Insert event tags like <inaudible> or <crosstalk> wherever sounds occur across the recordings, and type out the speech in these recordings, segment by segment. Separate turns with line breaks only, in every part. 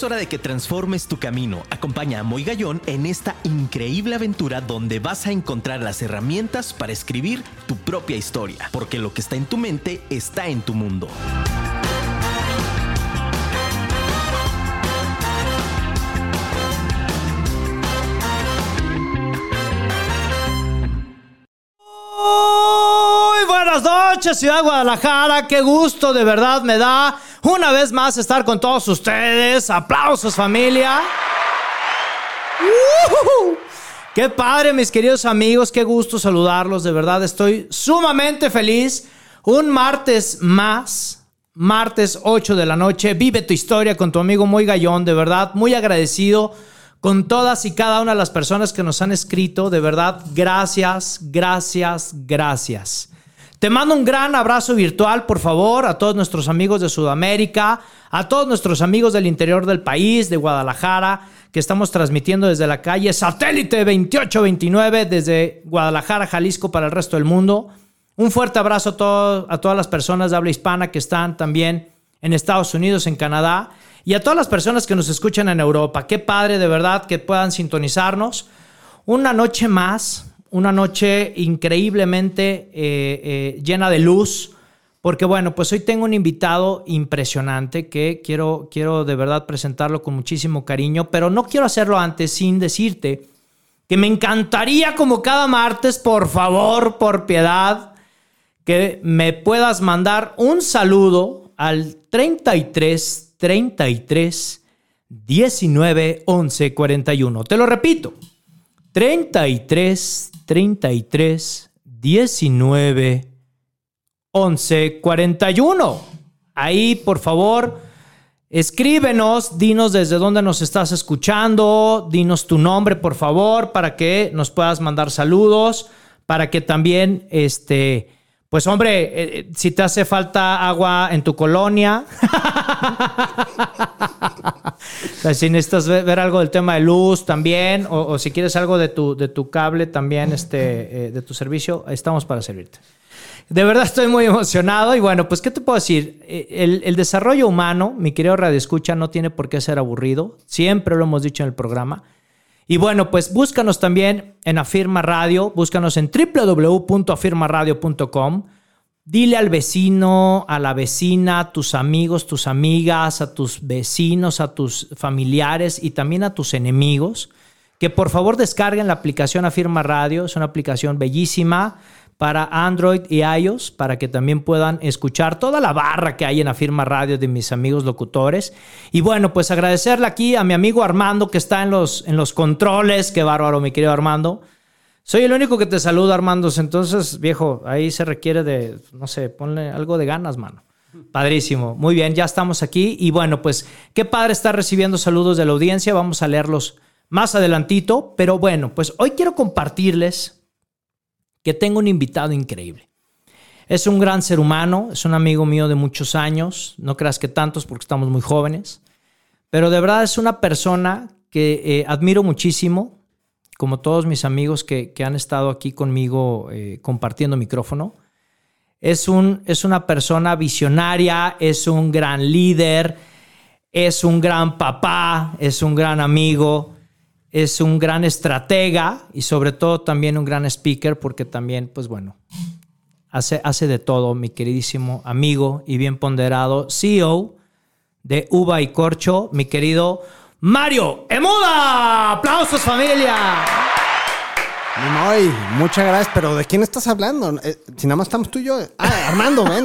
Es hora de que transformes tu camino. Acompaña a Moy Gallón en esta increíble aventura donde vas a encontrar las herramientas para escribir tu propia historia, porque lo que está en tu mente está en tu mundo.
Noches, Ciudad Guadalajara. Qué gusto de verdad me da una vez más estar con todos ustedes. Aplausos, familia. ¡Uhú! Qué padre, mis queridos amigos. Qué gusto saludarlos. De verdad, estoy sumamente feliz. Un martes más. Martes 8 de la noche. Vive tu historia con tu amigo Muy Gallón. De verdad, muy agradecido con todas y cada una de las personas que nos han escrito. De verdad, gracias, gracias, gracias. Te mando un gran abrazo virtual, por favor, a todos nuestros amigos de Sudamérica, a todos nuestros amigos del interior del país, de Guadalajara, que estamos transmitiendo desde la calle Satélite 2829, desde Guadalajara, Jalisco, para el resto del mundo. Un fuerte abrazo a, a todas las personas de habla hispana que están también en Estados Unidos, en Canadá, y a todas las personas que nos escuchan en Europa. Qué padre, de verdad, que puedan sintonizarnos. Una noche más, una noche increíblemente eh, eh, llena de luz, porque bueno, pues hoy tengo un invitado impresionante que quiero, quiero de verdad presentarlo con muchísimo cariño, pero no quiero hacerlo antes sin decirte que me encantaría como cada martes, por favor, por piedad, que me puedas mandar un saludo al 33 33 19 11 41. Te lo repito. 33 33 19 11 41. Ahí, por favor, escríbenos, dinos desde dónde nos estás escuchando, dinos tu nombre, por favor, para que nos puedas mandar saludos, para que también, este, pues hombre, eh, eh, si te hace falta agua en tu colonia, <laughs> sea, si necesitas ver, ver algo del tema de luz también, o, si quieres algo de tu, de tu cable también, este, eh, de tu servicio, estamos para servirte. De verdad estoy muy emocionado y bueno, pues ¿qué te puedo decir? Eh, El, el desarrollo humano, mi querido Radio Escucha, no tiene por qué ser aburrido. Siempre lo hemos dicho en el programa. Y bueno, pues búscanos también en Afirma Radio, búscanos en www.afirmaradio.com. Dile al vecino, a la vecina, a tus amigos, tus amigas, a tus vecinos, a tus familiares y también a tus enemigos que por favor descarguen la aplicación Afirma Radio. Es una aplicación bellísima para Android y iOS para que también puedan escuchar toda la barra que hay en Afirma Radio de mis amigos locutores. Y bueno, pues agradecerle aquí a mi amigo Armando que está en los, en los controles. Qué bárbaro, mi querido Armando. Soy el único que te saluda, Armando. Entonces, viejo, ahí se requiere de, no sé, ponle algo de ganas, mano. Padrísimo. Muy bien, ya estamos aquí. Y bueno, pues qué padre estar recibiendo saludos de la audiencia. Vamos a leerlos más adelantito. Pero bueno, pues hoy quiero compartirles que tengo un invitado increíble. Es un gran ser humano, es un amigo mío de muchos años, no creas que tantos porque estamos muy jóvenes, pero de verdad es una persona que eh, admiro muchísimo, como todos mis amigos que, que han estado aquí conmigo eh, compartiendo micrófono. Es, un, es una persona visionaria, es un gran líder, es un gran papá, es un gran amigo, es un gran estratega y sobre todo también un gran speaker porque también, pues bueno, hace, hace de todo, mi queridísimo amigo y bien ponderado CEO de Uva y Corcho, mi querido Mario Emuda. ¡Aplausos familia!
Moy, muchas gracias, pero ¿de quién estás hablando? Eh, si nada más estamos tú y yo. Ah, Armando, ven.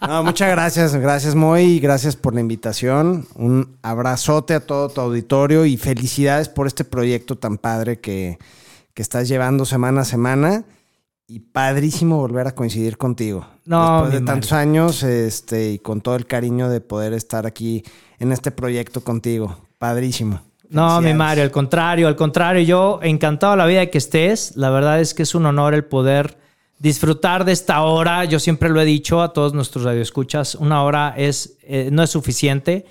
no. Muchas gracias, gracias Moy, gracias por la invitación. Un abrazote a todo tu auditorio y felicidades por este proyecto tan padre que, que estás llevando semana a semana. Y padrísimo volver a coincidir contigo.
No,
Después de tantos años este, y con todo el cariño de poder estar aquí en este proyecto contigo. Padrísimo.
No, mi. Mario, al contrario, al contrario, yo encantado la vida de que estés. La verdad es que es un honor el poder disfrutar de esta hora. Yo siempre lo he dicho a todos nuestros radioescuchas, una hora es, eh, no es suficiente.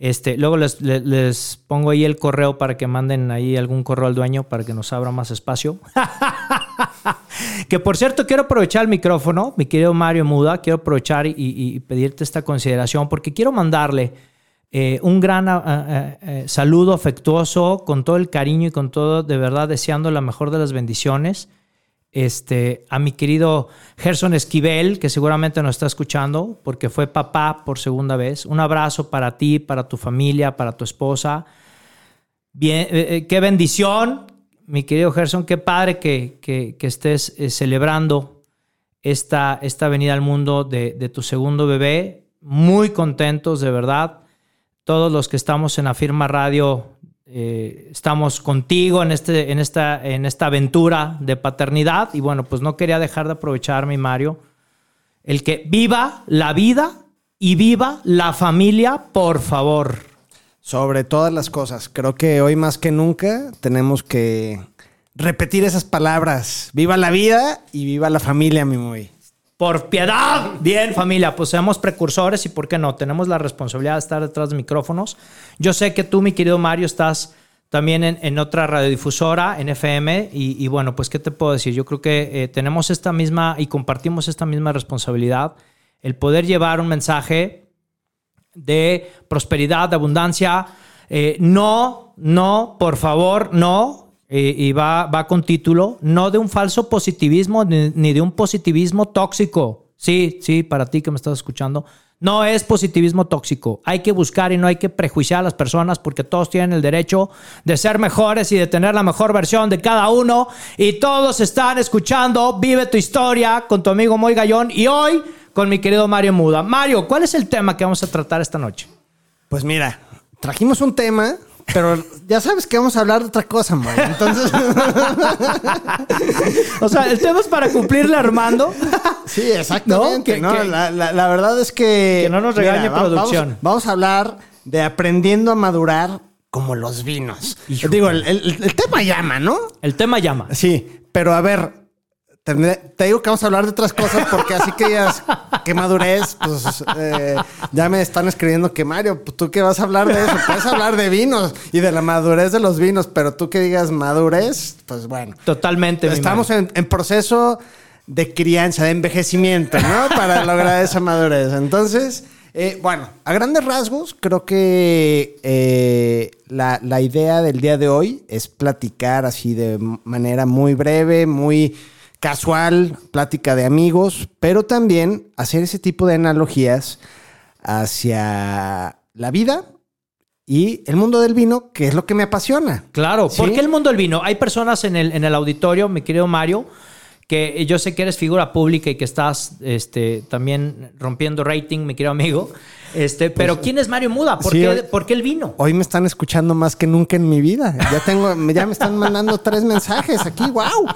Este, luego les, les- les pongo ahí el correo para que manden ahí algún correo al dueño para que nos abra más espacio. <laughs> que por cierto, quiero aprovechar el micrófono, mi querido Mario Muda, quiero aprovechar y pedirte esta consideración porque quiero mandarle Eh, un gran ah, ah, eh, saludo afectuoso, con todo el cariño y con todo, de verdad, deseando la mejor de las bendiciones. Este, a mi querido Gerson Esquivel, que seguramente nos está escuchando, porque fue papá por segunda vez. Un abrazo para ti, para tu familia, para tu esposa. Bien, eh, qué bendición, mi querido Gerson, qué padre que, que, estés celebrando esta, esta venida al mundo de, de tu segundo bebé. Muy contentos, de verdad todos los que estamos en Afirma Radio eh, estamos contigo en, este, en, esta, en esta aventura de paternidad. Y bueno, pues no quería dejar de aprovecharme, Mario, el que viva la vida y viva la familia, por favor.
Sobre todas las cosas. Creo que hoy más que nunca tenemos que repetir esas palabras. Viva la vida y viva la familia, mi muy.
Por piedad. Bien, familia, pues seamos precursores y por qué no, tenemos la responsabilidad de estar detrás de micrófonos. Yo sé que tú, mi querido Mario, estás también en, otra radiodifusora, en FM, y, bueno, pues qué te puedo decir, yo creo que eh, tenemos esta misma y compartimos esta misma responsabilidad, el poder llevar un mensaje de prosperidad, de abundancia. Eh, no, no, por favor, no, y va, va con título, no de un falso positivismo ni, de un positivismo tóxico. Sí, sí, para ti que me estás escuchando. No es positivismo tóxico. Hay que buscar y no hay que prejuiciar a las personas porque todos tienen el derecho de ser mejores y de tener la mejor versión de cada uno. Y todos están escuchando Vive tu historia con tu amigo Moy Gallón y hoy con mi querido Mario Muda. Mario, ¿cuál es el tema que vamos a tratar esta noche?
Pues mira, trajimos un tema pero ya sabes que vamos a hablar de otra cosa, man. Entonces. <laughs>
o sea, el tema es para cumplirle a Armando.
Sí, exactamente. ¿No? la, verdad es que.
Que no nos regañe producción.
Vamos, a hablar de aprendiendo a madurar como los vinos. Digo, el tema llama, ¿no?
El tema llama.
Sí, pero a ver, te digo que vamos a hablar de otras cosas porque así que ya que madurez, pues eh, ya me están escribiendo que Mario, pues, tú qué vas a hablar de eso, puedes hablar de vinos y de la madurez de los vinos, pero tú que digas madurez, pues bueno.
Totalmente.
Estamos en, proceso de crianza, de envejecimiento, ¿no? Para lograr esa madurez. Entonces, eh, bueno, a grandes rasgos, creo que eh, la, la idea del día de hoy es platicar así de manera muy breve, muy casual, plática de amigos, pero también hacer ese tipo de analogías hacia la vida y el mundo del vino, que es lo que me apasiona.
Claro, ¿por qué el mundo del vino? Hay personas en el, en el auditorio, mi querido Mario, que yo sé que eres figura pública y que estás este, también rompiendo rating, mi querido amigo. Este, pero pues, ¿quién es Mario Muda? ¿Por, qué, ¿Por, qué, el vino?
Hoy me están escuchando más que nunca en mi vida. Ya tengo, ya me están mandando tres mensajes aquí. ¡Wow!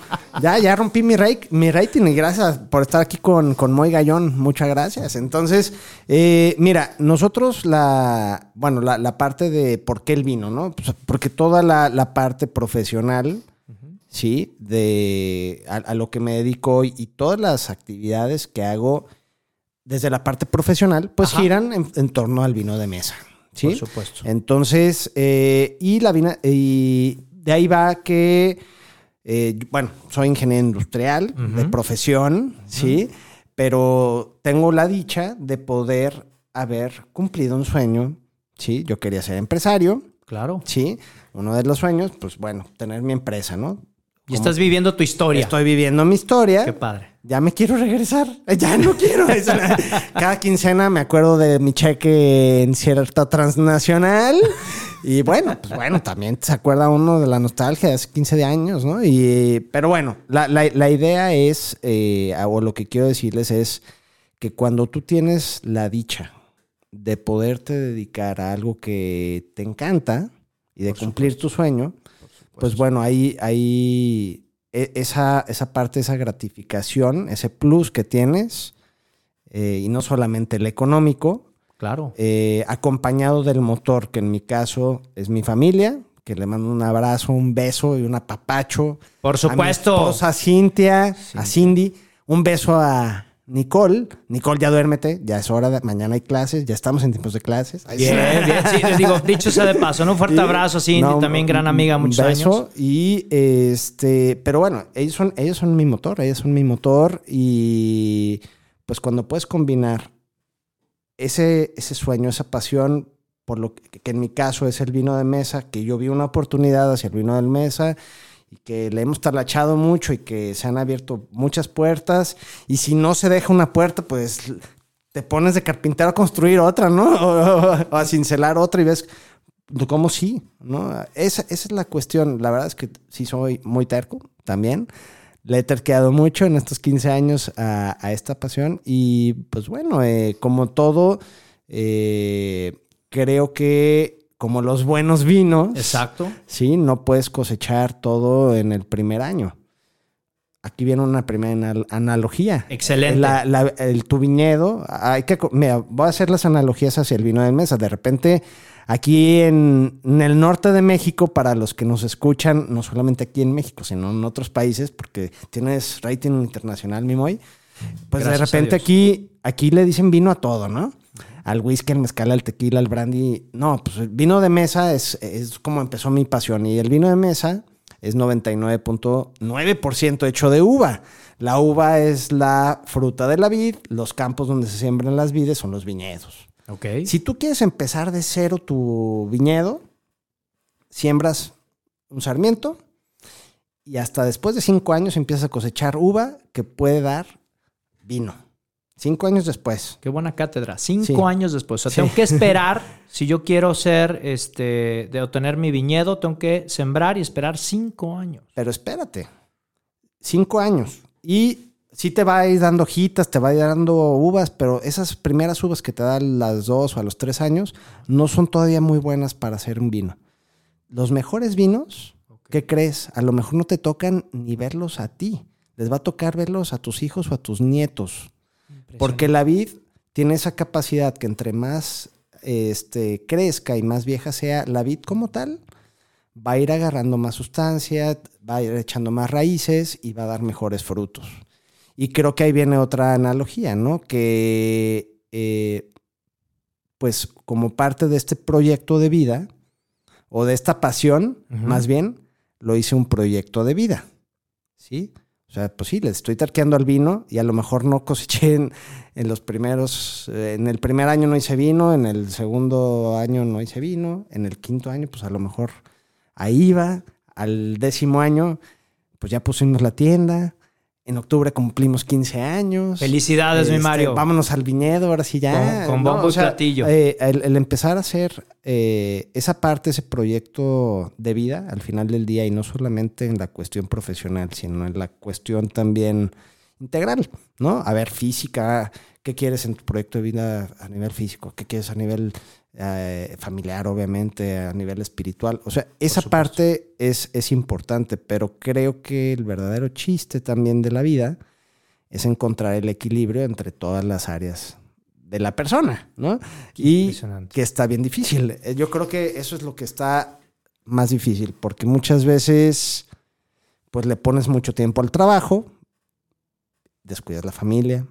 Ya, ya rompí mi, mi rating y gracias por estar aquí con, con Moy Gallón. Muchas gracias. Entonces, eh, mira, nosotros la, bueno, la, parte de por qué el vino, ¿no? Pues porque toda la, parte profesional, ¿sí? De a, lo que me dedico hoy y todas las actividades que hago desde la parte profesional, pues giran en, torno al vino de mesa. ¿sí?
Por supuesto.
Entonces, eh, y la vina, y de ahí va que, eh, bueno, soy ingeniero industrial de profesión, ¿sí? Pero tengo la dicha de poder haber cumplido un sueño, ¿sí? Yo quería ser empresario.
Claro.
Sí. Uno de los sueños, pues bueno, tener mi empresa, ¿no?
Y estás viviendo tu historia.
Estoy viviendo mi historia.
Qué padre.
Ya me quiero regresar. <laughs> Ya no quiero. <laughs> Cada quincena me acuerdo de mi cheque en cierta transnacional. Y bueno, pues bueno, también se acuerda uno de la nostalgia de hace 15 años, ¿no? Y, pero bueno, la, idea es, eh, o lo que quiero decirles es que cuando tú tienes la dicha de poderte dedicar a algo que te encanta y de cumplir tu sueño, pues bueno, ahí, ahí e, esa, esa parte, esa gratificación, ese plus que tienes, eh, y no solamente el económico,
claro.
Eh, acompañado del motor, que en mi caso es mi familia, que le mando un abrazo, un beso y un apapacho.
Por supuesto.
A mi esposa Cintia, a Cindy, un beso a, Nicole, Nicole, ya duérmete, ya es hora, de, mañana hay clases, ya estamos en tiempos de clases.
Bien, bien, sí, les digo, dicho sea de paso, un fuerte abrazo, Cindy, también gran amiga, muchos beso,
Y este, pero bueno, ellos son, ellos son mi motor, ellos son mi motor y pues cuando puedes combinar ese, ese sueño, esa pasión por lo que, que en mi caso es el vino de mesa, que yo vi una oportunidad hacia el vino de mesa y que le hemos talachado mucho y que se han abierto muchas puertas. Y si no se deja una puerta, pues te pones de carpintero a construir otra, ¿no? <laughs> O, a cincelar otra y ves cómo sí, ¿no? Esa, esa es la cuestión. La verdad es que sí soy muy terco también. Le he terqueado mucho en estos 15 años a, a esta pasión y pues bueno, eh, como todo, eh, creo que como los buenos vinos.
Exacto.
Sí, no puedes cosechar todo en el primer año. Aquí viene una primera analogía.
Excelente.
La, la, el, tu viñedo, hay que, mira, voy a hacer las analogías hacia el vino de mesa. De repente, aquí en, en, el norte de México, para los que nos escuchan, no solamente aquí en México, sino en otros países, porque tienes rating internacional, Mimoy, pues Gracias de repente aquí, aquí le dicen vino a todo, ¿no? Al whisky, al mezcal, al tequila, al brandy. No, pues el vino de mesa es, es como empezó mi pasión. Y el vino de mesa es 99.9% hecho de uva. La uva es la fruta de la vid, los campos donde se siembran las vides son los viñedos.
Okay.
Si tú quieres empezar de cero tu viñedo, siembras un sarmiento y hasta después de cinco años empiezas a cosechar uva que puede dar vino. Cinco años después.
Qué buena cátedra. Cinco sí. años después. O sea, sí. tengo que esperar. <laughs> si yo quiero ser, este, de obtener mi viñedo, tengo que sembrar y esperar cinco años.
Pero espérate. Cinco años. Y sí te va a ir dando hojitas, te va a ir dando uvas, pero esas primeras uvas que te dan las dos o a los tres años no son todavía muy buenas para hacer un vino. Los mejores vinos, okay. ¿qué crees? A lo mejor no te tocan ni verlos a ti. Les va a tocar verlos a tus hijos o a tus nietos. Porque la vid tiene esa capacidad que entre más este, crezca y más vieja sea la vid como tal, va a ir agarrando más sustancia, va a ir echando más raíces y va a dar mejores frutos. Y creo que ahí viene otra analogía, ¿no? Que eh, pues como parte de este proyecto de vida, o de esta pasión, uh -huh. más bien, lo hice un proyecto de vida. ¿Sí? O sea, pues sí, le estoy tarqueando al vino y a lo mejor no coseché en, en, los primeros, eh, en el primer año no hice vino, en el segundo año no hice vino, en el quinto año pues a lo mejor ahí va, al décimo año pues ya pusimos la tienda, en octubre cumplimos 15 años.
Felicidades, este, mi Mario.
Vámonos al viñedo, ahora sí ya.
Con, con bombo no,
o sea,
y platillo.
Eh, el, el, empezar a hacer eh, esa parte, ese proyecto de vida al final del día, y no solamente en la cuestión profesional, sino en la cuestión también integral, ¿no? A ver, física, ¿qué quieres en tu proyecto de vida a nivel físico? ¿Qué quieres a nivel eh, familiar, obviamente, a nivel espiritual? O sea, esa parte es, es importante, pero creo que el verdadero chiste también de la vida es encontrar el equilibrio entre todas las áreas de la persona, ¿no? Y que está bien difícil. Yo creo que eso es lo que está más difícil, porque muchas veces pues le pones mucho tiempo al trabajo, descuidas la familia,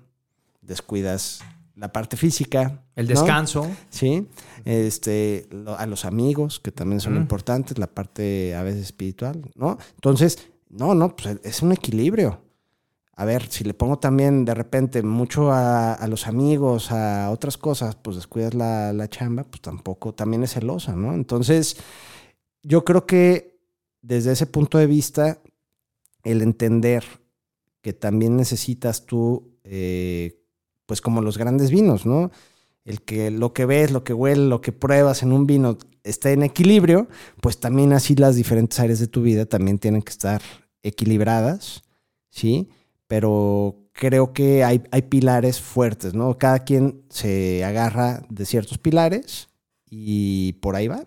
descuidas la parte física.
El descanso.
¿no? Sí. Este, a los amigos, que también son mm. importantes, la parte a veces espiritual, ¿no? Entonces, no, no, pues es un equilibrio. A ver, si le pongo también de repente mucho a, a los amigos, a otras cosas, pues descuidas la, la, chamba, pues tampoco, también es celosa, ¿no? Entonces, yo creo que desde ese punto de vista, el entender que también necesitas tú, eh, pues como los grandes vinos, ¿no? El que lo que ves, lo que huele, lo que pruebas en un vino esté en equilibrio, pues también así las diferentes áreas de tu vida también tienen que estar equilibradas, ¿sí? Pero creo que hay, hay pilares fuertes, ¿no? Cada quien se agarra de ciertos pilares y por ahí va.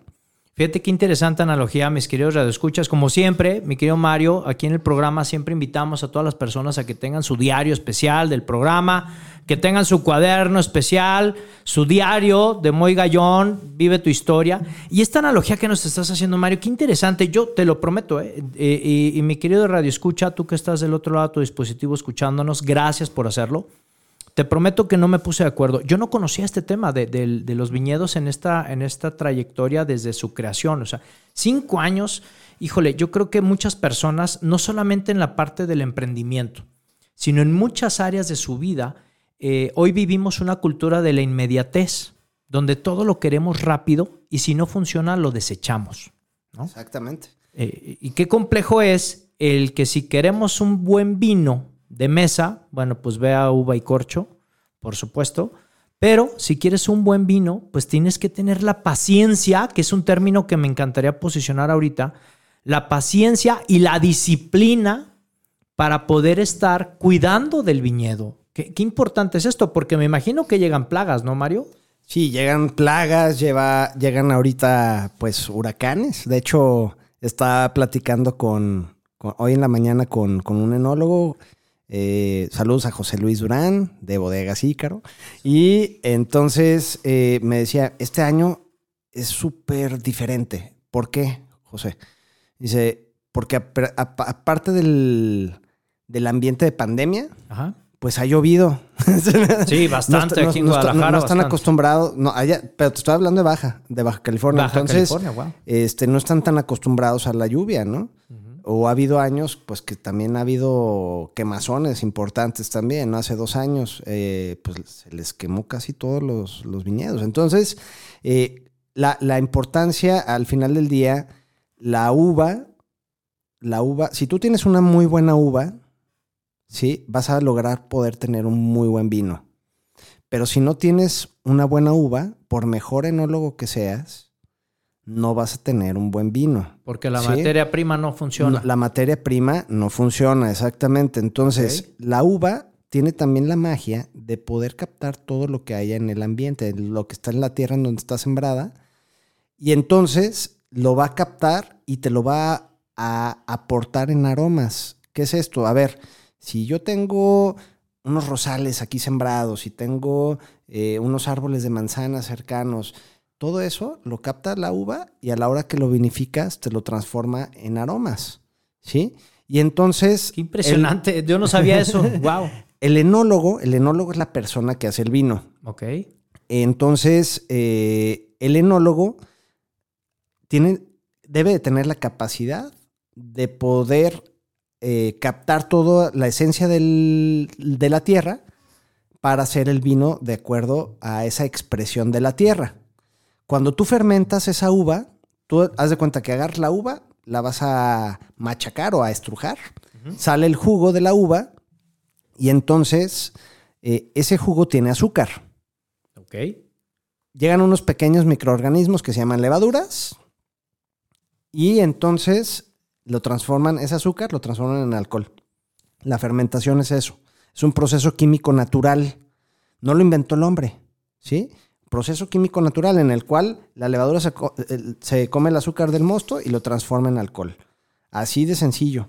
Fíjate qué interesante analogía, mis queridos radioescuchas. Como siempre, mi querido Mario, aquí en el programa siempre invitamos a todas las personas a que tengan su diario especial del programa, que tengan su cuaderno especial, su diario de Moy Gallón, vive tu historia. Y esta analogía que nos estás haciendo, Mario, qué interesante. Yo te lo prometo, ¿eh? y, y, y mi querido radioescucha, tú que estás del otro lado de tu dispositivo escuchándonos, gracias por hacerlo. Te prometo que no me puse de acuerdo. Yo no conocía este tema de, de, de, los viñedos en esta, en esta trayectoria desde su creación. O sea, cinco años, híjole, yo creo que muchas personas, no solamente en la parte del emprendimiento, sino en muchas áreas de su vida, eh, hoy vivimos una cultura de la inmediatez. donde todo lo queremos rápido y si no funciona lo desechamos. ¿no?
Exactamente.
Eh, y qué complejo es el que si queremos un buen vino de mesa, bueno, pues vea uva y corcho, por supuesto. Pero si quieres un buen vino, pues tienes que tener la paciencia, que es un término que me encantaría posicionar ahorita, la paciencia y la disciplina para poder estar cuidando del viñedo. Qué, importante es esto, porque me imagino que llegan plagas, ¿no, Mario?
Sí, llegan plagas, lleva, llegan ahorita pues huracanes. De hecho, estaba platicando con, con- hoy en la mañana con, con un enólogo. Eh, saludos a José Luis Durán de Bodegas Ícaro. Y entonces eh, me decía, este año es súper diferente. ¿Por qué, José? Dice, porque ap- ap- aparte del, del ambiente de pandemia,
Ajá.
pues ha llovido. <laughs>
Sí, bastante
No,
aquí en
no, no,
Guadalajara.
no están acostumbrados, no, allá, pero te estoy hablando de Baja, de Baja California.
Baja
Entonces,
California, wow.
este, no están tan acostumbrados a la lluvia, ¿no? O ha habido años, pues que también ha habido quemazones importantes también, ¿no? Hace dos años, eh, pues se les quemó casi todos los, viñedos. Entonces, eh, la, la importancia al final del día, la uva, la uva, si tú tienes una muy buena uva, ¿sí? Vas a lograr poder tener un muy buen vino. Pero si no tienes una buena uva, por mejor enólogo que seas, no vas a tener un buen vino.
Porque la
Sí.
materia prima no funciona.
La materia prima no funciona, exactamente. Entonces, la uva tiene también la magia de poder captar todo lo que haya en el ambiente, lo que está en la tierra en donde está sembrada. Y entonces lo va a captar y te lo va a aportar en aromas. ¿Qué es esto? A ver, si yo tengo unos rosales aquí sembrados y tengo eh, unos árboles de manzanas cercanos, todo eso lo capta la uva y a la hora que lo vinificas te lo transforma en aromas, ¿sí? Y entonces...
Qué impresionante. Yo no sabía eso. <laughs> wow.
El, el enólogo, el enólogo es la persona que hace el vino.
Ok.
Entonces, eh, el enólogo tiene, debe de tener la capacidad de poder eh, captar toda la esencia del- de la tierra para hacer el vino de acuerdo a esa expresión de la tierra. Cuando tú fermentas esa uva, tú haz de cuenta que agarras la uva, la vas a machacar o a estrujar, sale el jugo de la uva y entonces eh, ese jugo tiene azúcar
Ok.
llegan unos pequeños microorganismos que se llaman levaduras y entonces lo transforman, ese azúcar lo transforman en alcohol. La fermentación es eso. Es un proceso químico natural. No lo inventó el hombre, ¿sí? Proceso químico natural en el cual la levadura se, co- el- se come el azúcar del mosto y lo transforma en alcohol. Así de sencillo.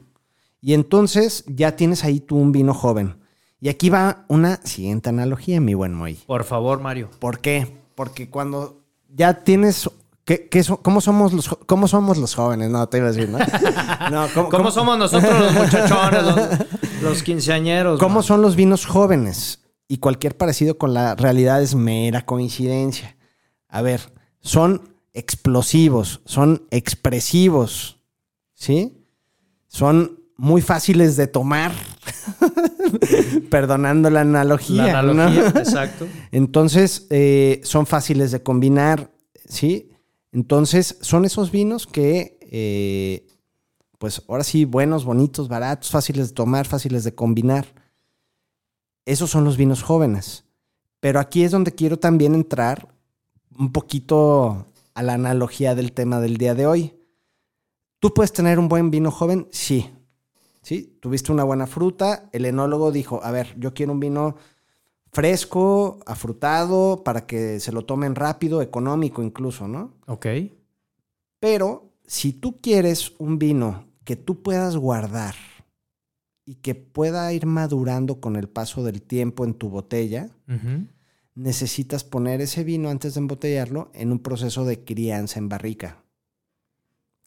Y entonces ya tienes ahí tú un vino joven. Y aquí va una siguiente analogía, mi buen Moy.
Por favor, Mario.
¿Por qué? Porque cuando ya tienes... ¿qué, qué so- cómo, somos los, ¿Cómo somos los jóvenes? No, te iba a decir, ¿no? <laughs> No, ¿cómo,
¿Cómo,
cómo-
somos nosotros los muchachones, los, los quinceañeros?
cómo
man?
son los vinos jóvenes? Y cualquier parecido con la realidad es mera coincidencia. A ver, son explosivos, son expresivos, ¿sí? Son muy fáciles de tomar, <laughs> perdonando la analogía.
La
¿no?
analogía, exacto. <laughs>
Entonces, eh, son fáciles de combinar, ¿sí? Entonces, son esos vinos que, eh, pues ahora sí, buenos, bonitos, baratos, fáciles de tomar, fáciles de combinar. Esos son los vinos jóvenes. Pero aquí es donde quiero también entrar un poquito a la analogía del tema del día de hoy. ¿Tú puedes tener un buen vino joven? Sí. Sí, tuviste una buena fruta. El enólogo dijo, a ver, yo quiero un vino fresco, afrutado, para que se lo tomen rápido, económico incluso, ¿no?
Ok.
Pero si tú quieres un vino que tú puedas guardar y que pueda ir madurando con el paso del tiempo en tu botella, necesitas poner ese vino antes de embotellarlo en un proceso de crianza en barrica.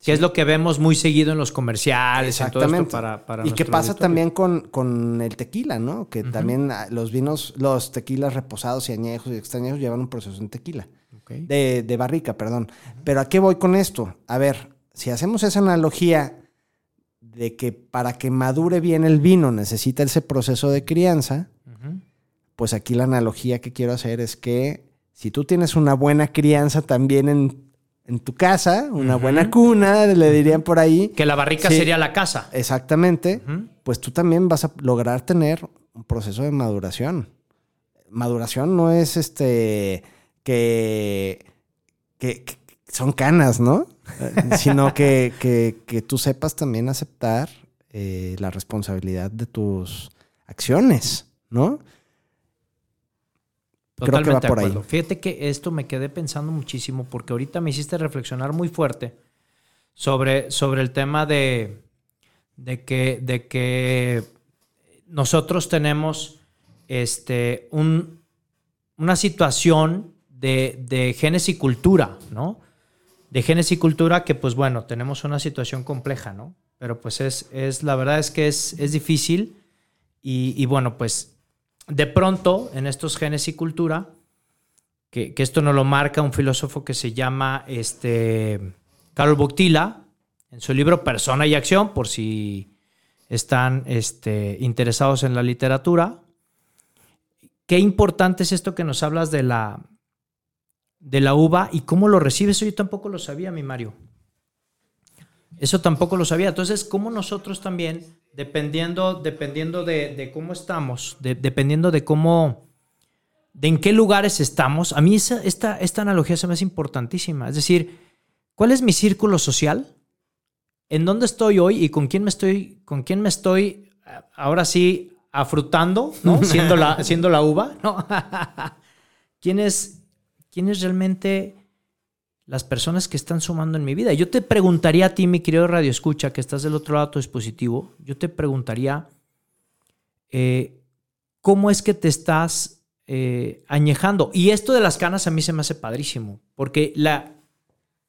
Que es lo que vemos muy seguido en los comerciales, en todo esto
Exactamente.
para, para
y que pasa
auditorio.
también con, con el tequila, ¿no? Que también ah, los vinos, los tequilas reposados y añejos y extrañejos llevan un proceso en tequila. De, de barrica, perdón. Pero ¿a qué voy con esto? A ver, si hacemos esa analogía de que para que madure bien el vino necesita ese proceso de crianza, pues aquí la analogía que quiero hacer es que Si tú tienes una buena crianza también en, en tu casa, una buena cuna, le dirían por ahí.
Que la barrica
Sí.
sería la casa.
Exactamente. Pues tú también vas a lograr tener un proceso de maduración. Maduración no es este que, que, que son canas, ¿no? Eh, Sino que, que- que tú sepas también aceptar eh, la responsabilidad de tus acciones, ¿no? Creo que
Totalmente
va por ahí.
Fíjate que esto me quedé pensando muchísimo porque ahorita me hiciste reflexionar muy fuerte sobre, sobre el tema de, de, que, de que nosotros tenemos este, un, una situación de, de genes y cultura, ¿no? De genes y cultura que, pues bueno, tenemos una situación compleja, ¿no? Pero pues es, es la verdad es que es, es difícil y, y bueno, pues de pronto en estos genes y cultura, que, que esto nos lo marca un filósofo que se llama este, Carol Boctila, en su libro Persona y Acción, por si están este, interesados en la literatura. Qué importante es esto que nos hablas de la, de la uva y cómo lo recibes. Eso yo tampoco lo sabía, mi Mario. Eso tampoco lo sabía. Entonces, ¿cómo nosotros también, dependiendo, dependiendo de, de cómo estamos, de- dependiendo de cómo, de en qué lugares estamos, a mí esa- esta, esta analogía se me hace importantísima. Es decir, ¿cuál es mi círculo social? ¿En dónde estoy hoy y con quién me estoy, con quién me estoy a- ahora sí afrutando, ¿no? <laughs> siendo, la, siendo la uva? ¿no? <laughs> ¿Quién, es, ¿Quién es realmente las personas que están sumando en mi vida. Yo te preguntaría a ti, mi querido Radio Escucha, que estás del otro lado de tu dispositivo, yo te preguntaría eh, cómo es que te estás eh, añejando. Y esto de las canas a mí se me hace padrísimo, porque la,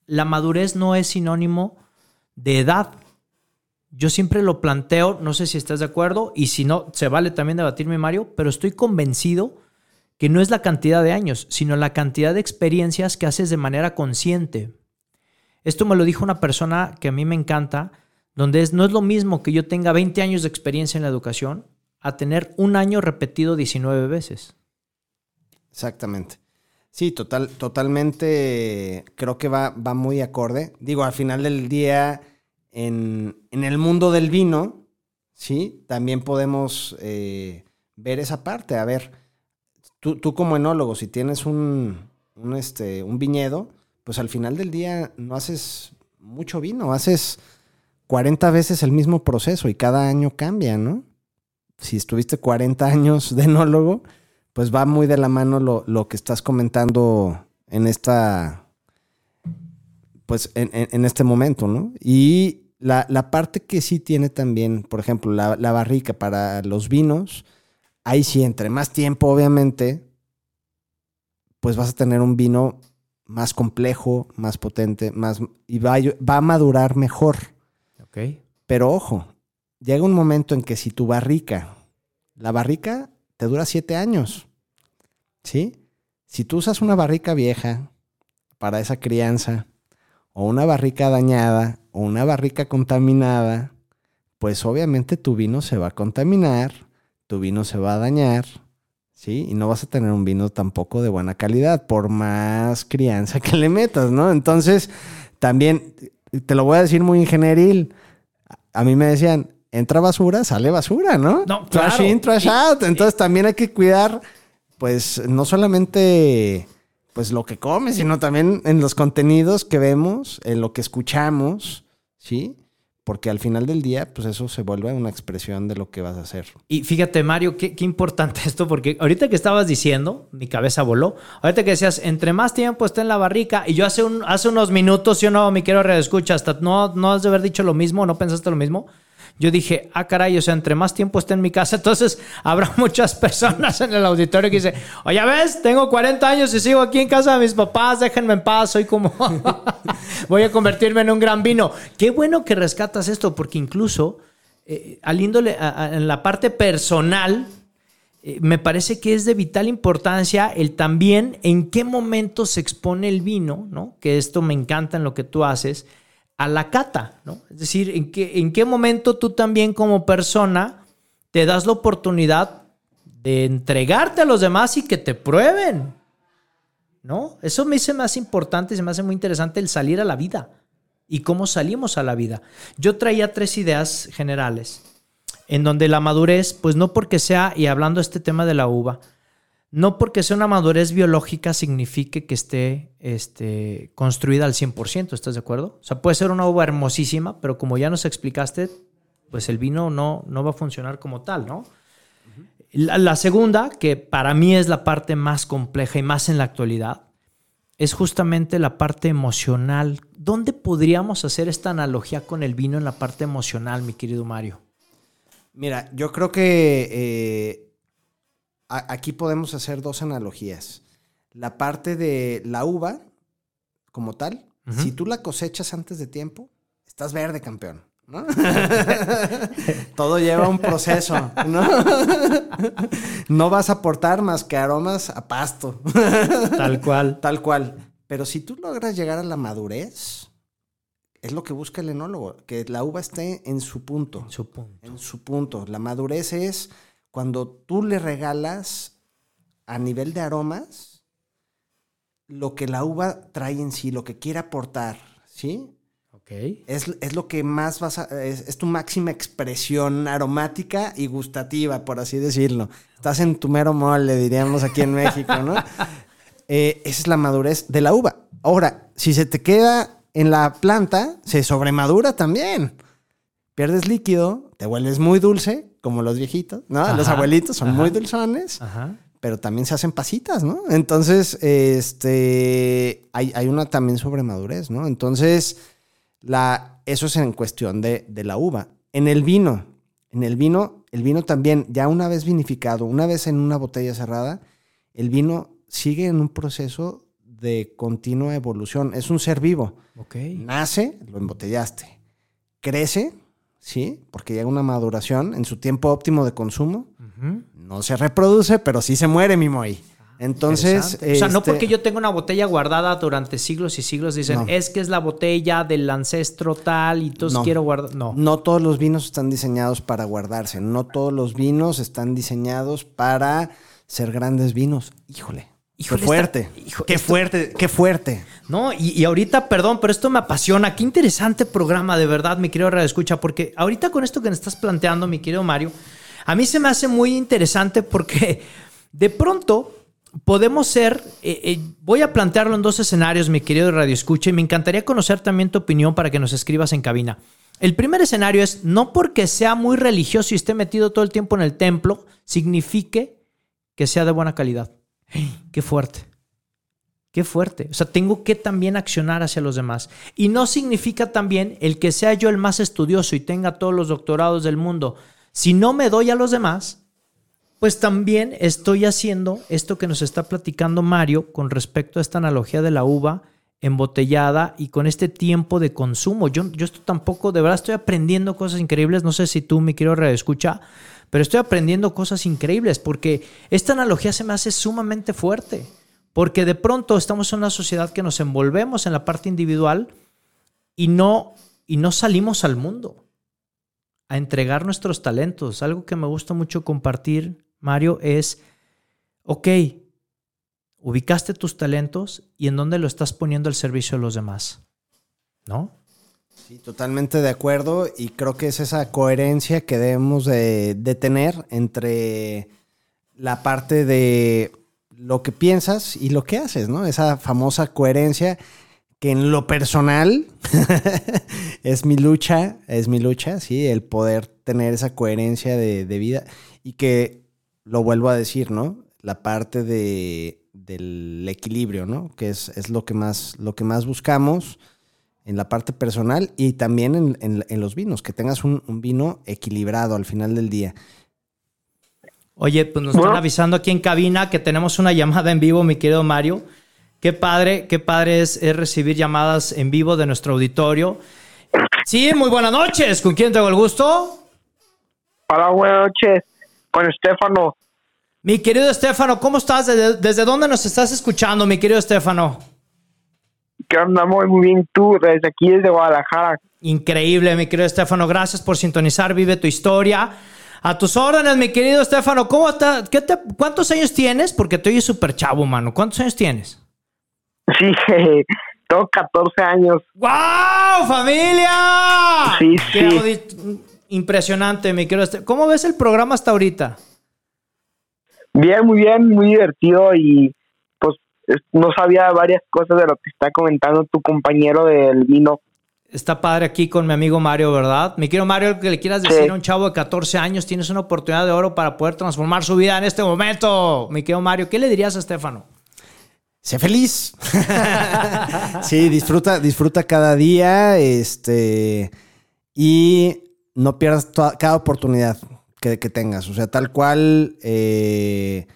la madurez no es sinónimo de edad. Yo siempre lo planteo, no sé si estás de acuerdo, y si no, se vale también debatirme, Mario, pero estoy convencido que no es la cantidad de años, sino la cantidad de experiencias que haces de manera consciente. Esto me lo dijo una persona que a mí me encanta, donde es, no es lo mismo que yo tenga 20 años de experiencia en la educación a tener un año repetido 19 veces.
Exactamente. Sí, total, totalmente creo que va, va muy acorde. Digo, al final del día, en, en el mundo del vino, sí, también podemos eh, ver esa parte. A ver, tú, tú como enólogo, si tienes un, este, un viñedo, pues al final del día no haces mucho vino, haces 40 veces el mismo proceso y cada año cambia, ¿no? Si estuviste 40 años de enólogo, pues va muy de la mano lo, lo que estás comentando en esta, pues en, en- en este momento, ¿no? Y la, la parte que sí tiene también, por ejemplo, la, la barrica para los vinos, ahí sí, entre más tiempo, obviamente, pues vas a tener un vino más complejo, más potente, más, y va, a- va a madurar mejor. Pero ojo, llega un momento en que si tu barrica, la barrica te dura siete años, ¿sí? Si tú usas una barrica vieja para esa crianza, o una barrica dañada, o una barrica contaminada, pues obviamente tu vino se va a contaminar, tu vino se va a dañar, ¿sí? Y no vas a tener un vino tampoco de buena calidad, por más crianza que le metas, ¿no? Entonces, también, te lo voy a decir muy ingenieril, a mí me decían, entra basura, sale basura, ¿no?
No,
trash in, trash out. Entonces también hay que cuidar, pues, no solamente pues lo que comes, sino también en los contenidos que vemos, en lo que escuchamos, ¿sí? Porque al final del día, pues eso se vuelve una expresión de lo que vas a hacer.
Y fíjate, Mario, qué, importante <laughs> esto, porque ahorita que estabas diciendo, mi cabeza voló. Ahorita que decías, entre más tiempo está en la barrica, y yo hace, un, hace unos minutos, yo no, mi quiero escucha, hasta no, no has de haber dicho lo mismo, no pensaste lo mismo. Yo dije, ah, caray, o sea, entre más tiempo esté en mi casa, <laughs> entonces habrá muchas personas en el auditorio que dicen, oye, ves, tengo 40 años y sigo aquí en casa de mis papás, déjenme en paz, soy como, <laughs> voy a convertirme en un gran vino. Qué bueno que rescatas esto, porque incluso eh, al índole, en la parte personal, eh, me parece que es de vital importancia el también en qué momento se expone el vino, ¿no? Que esto me encanta en lo que tú haces, a la cata, ¿no? Es decir, en qué, en qué momento tú también como persona te das la oportunidad de entregarte a los demás y que te prueben. ¿no? Eso me hace más importante, se me hace muy interesante el salir a la vida y cómo salimos a la vida. Yo traía tres ideas generales, en donde la madurez, pues no porque sea, y hablando este tema de la uva, no porque sea una madurez biológica signifique que esté este, construida al 100%, ¿estás de acuerdo? O sea, puede ser una uva hermosísima, pero como ya nos explicaste, pues el vino no, no va a funcionar como tal, ¿no? la, la segunda, que para mí es la parte más compleja y más en la actualidad, es justamente la parte emocional. ¿Dónde podríamos hacer esta analogía con el vino en la parte emocional, mi querido Mario?
Mira, yo creo que eh, a- aquí podemos hacer dos analogías. La parte de la uva, como tal, si tú la cosechas antes de tiempo, estás verde, campeón. ¿no? <laughs> Todo lleva un proceso, ¿no? no vas a aportar más que aromas a pasto.
Tal cual.
Tal cual. Pero si tú logras llegar a la madurez, es lo que busca el enólogo, que la uva esté en su punto.
Supongo.
En su punto. La madurez es cuando tú le regalas a nivel de aromas lo que la uva trae en sí, lo que quiere aportar, ¿sí?
Ok.
Es, es lo que más vas a... Es, es tu máxima expresión aromática y gustativa, por así decirlo. Estás en tu mero mole, diríamos aquí en México, ¿no? <laughs> Eh, esa es la madurez de la uva. Ahora, si se te queda en la planta, se sobremadura también. Pierdes líquido, te vuelves muy dulce, como los viejitos, ¿no? los abuelitos son
ajá.
muy dulzones
Ajá.
pero también se hacen pasitas, ¿no? Entonces, este, hay, hay una también sobremadurez, ¿no? Entonces, la, eso es en cuestión de, de la uva. En el vino, en el vino, el vino también, ya una vez vinificado, una vez en una botella cerrada, el vino sigue en un proceso de continua evolución. Es un ser vivo.
Ok.
Nace, lo embotellaste. Crece, ¿sí? Porque llega una maduración en su tiempo óptimo de consumo. No se reproduce, pero sí se muere, mi Moy. Entonces.
O sea, no
este,
porque yo tenga una botella guardada durante siglos y siglos, dicen,
No.
es que es la botella del ancestro tal y entonces
No.
quiero guardar. No.
No todos los vinos están diseñados para guardarse. No todos los vinos están diseñados para ser grandes vinos. Híjole.
Híjole,
qué fuerte.
hijo,
qué
esto-
fuerte. Qué fuerte.
No, y, y ahorita, perdón, pero esto me apasiona. Qué interesante programa, de verdad, mi querido Radio Escucha, porque ahorita con esto que me estás planteando, mi querido Mario, a mí se me hace muy interesante porque de pronto podemos ser, eh, eh, voy a plantearlo en dos escenarios, mi querido Radio Escucha, y me encantaría conocer también tu opinión para que nos escribas en cabina. El primer escenario es, no porque sea muy religioso y esté metido todo el tiempo en el templo, signifique que sea de buena calidad. Qué fuerte. Qué fuerte. O sea, tengo que también accionar hacia los demás. Y no significa también el que sea yo el más estudioso y tenga todos los doctorados del mundo. Si no me doy a los demás, pues también estoy haciendo esto que nos está platicando Mario con respecto a esta analogía de la uva embotellada y con este tiempo de consumo. Yo, yo tampoco, de verdad estoy aprendiendo cosas increíbles. No sé si tú, mi querido escucha, pero estoy aprendiendo cosas increíbles porque esta analogía se me hace sumamente fuerte. Porque de pronto estamos en una sociedad que nos envolvemos en la parte individual y no, y no salimos al mundo a entregar nuestros talentos. Algo que me gusta mucho compartir, Mario, es, ok, ubicaste tus talentos y en dónde lo estás poniendo al servicio de los demás. ¿No?
Sí, totalmente de acuerdo. Y creo que es esa coherencia que debemos de, tener entre la parte de lo que piensas y lo que haces, ¿no? Esa famosa coherencia que en lo personal <laughs> es mi lucha, es mi lucha, sí, el poder tener esa coherencia de, de vida y que lo vuelvo a decir, ¿no? La parte de, del equilibrio, ¿no? Que es, es lo, que más, lo que más buscamos en la parte personal y también en, en- en los vinos, que tengas un, un vino equilibrado al final del día.
Oye, pues nos están avisando aquí en cabina que tenemos una llamada en vivo, mi querido Mario. Qué padre, qué padre es, es recibir llamadas en vivo de nuestro auditorio. Sí, muy buenas noches. ¿Con quién tengo el gusto?
Hola, buenas noches. Con Estefano.
Mi querido Estefano, ¿cómo estás? ¿Desde, desde dónde nos estás escuchando, mi querido Estefano?
¿Qué onda? Muy, muy bien tú, desde aquí, desde Guadalajara.
Increíble, mi querido Estefano. Gracias por sintonizar. Vive tu historia. A tus órdenes, mi querido Estefano. ¿Cómo está? ¿Qué te- ¿Cuántos años tienes? Porque te oyes súper chavo, mano. ¿Cuántos años tienes?
Sí, <laughs> tengo 14 años.
¡Wow! ¡Familia!
Sí,
Qué
sí.
Impresionante, mi querido. Este- ¿Cómo ves el programa hasta ahorita?
Bien, muy bien, muy divertido y no sabía varias cosas de lo que está comentando tu compañero del vino.
Está padre aquí con mi amigo Mario, ¿verdad? Mi querido Mario, que le quieras decir
Sí.
a un chavo de 14 años, tienes una oportunidad de oro para poder transformar su vida en este momento. Mi querido Mario, ¿qué le dirías a Estefano?
Sé feliz. <laughs> sí, disfruta, disfruta cada día, este, y no pierdas toda- cada oportunidad que, que tengas. O sea, tal cual, eh,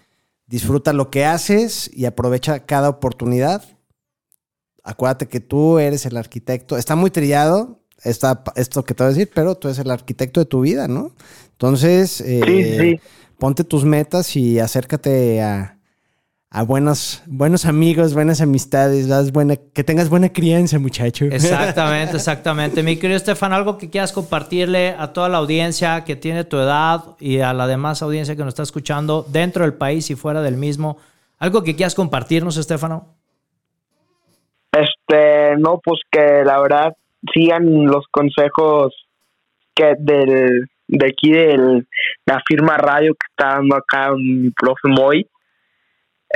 disfruta lo que haces y aprovecha cada oportunidad. Acuérdate que tú eres el arquitecto. Está muy trillado esto que te voy a decir, pero tú eres el arquitecto de tu vida, ¿no? Entonces, eh,
Sí, sí.
ponte tus metas y acércate a, a buenos, buenos amigos, buenas amistades, haz buena, que tengas buena crianza, muchacho.
Exactamente, exactamente. Mi querido Estefano, algo que quieras compartirle a toda la audiencia que tiene tu edad y a la demás audiencia que nos está escuchando dentro del país y fuera del mismo. Algo que quieras compartirnos, Estefano.
Este, no, pues que la verdad sigan los consejos que del de aquí del la firma radio que está dando acá mi profe Moy.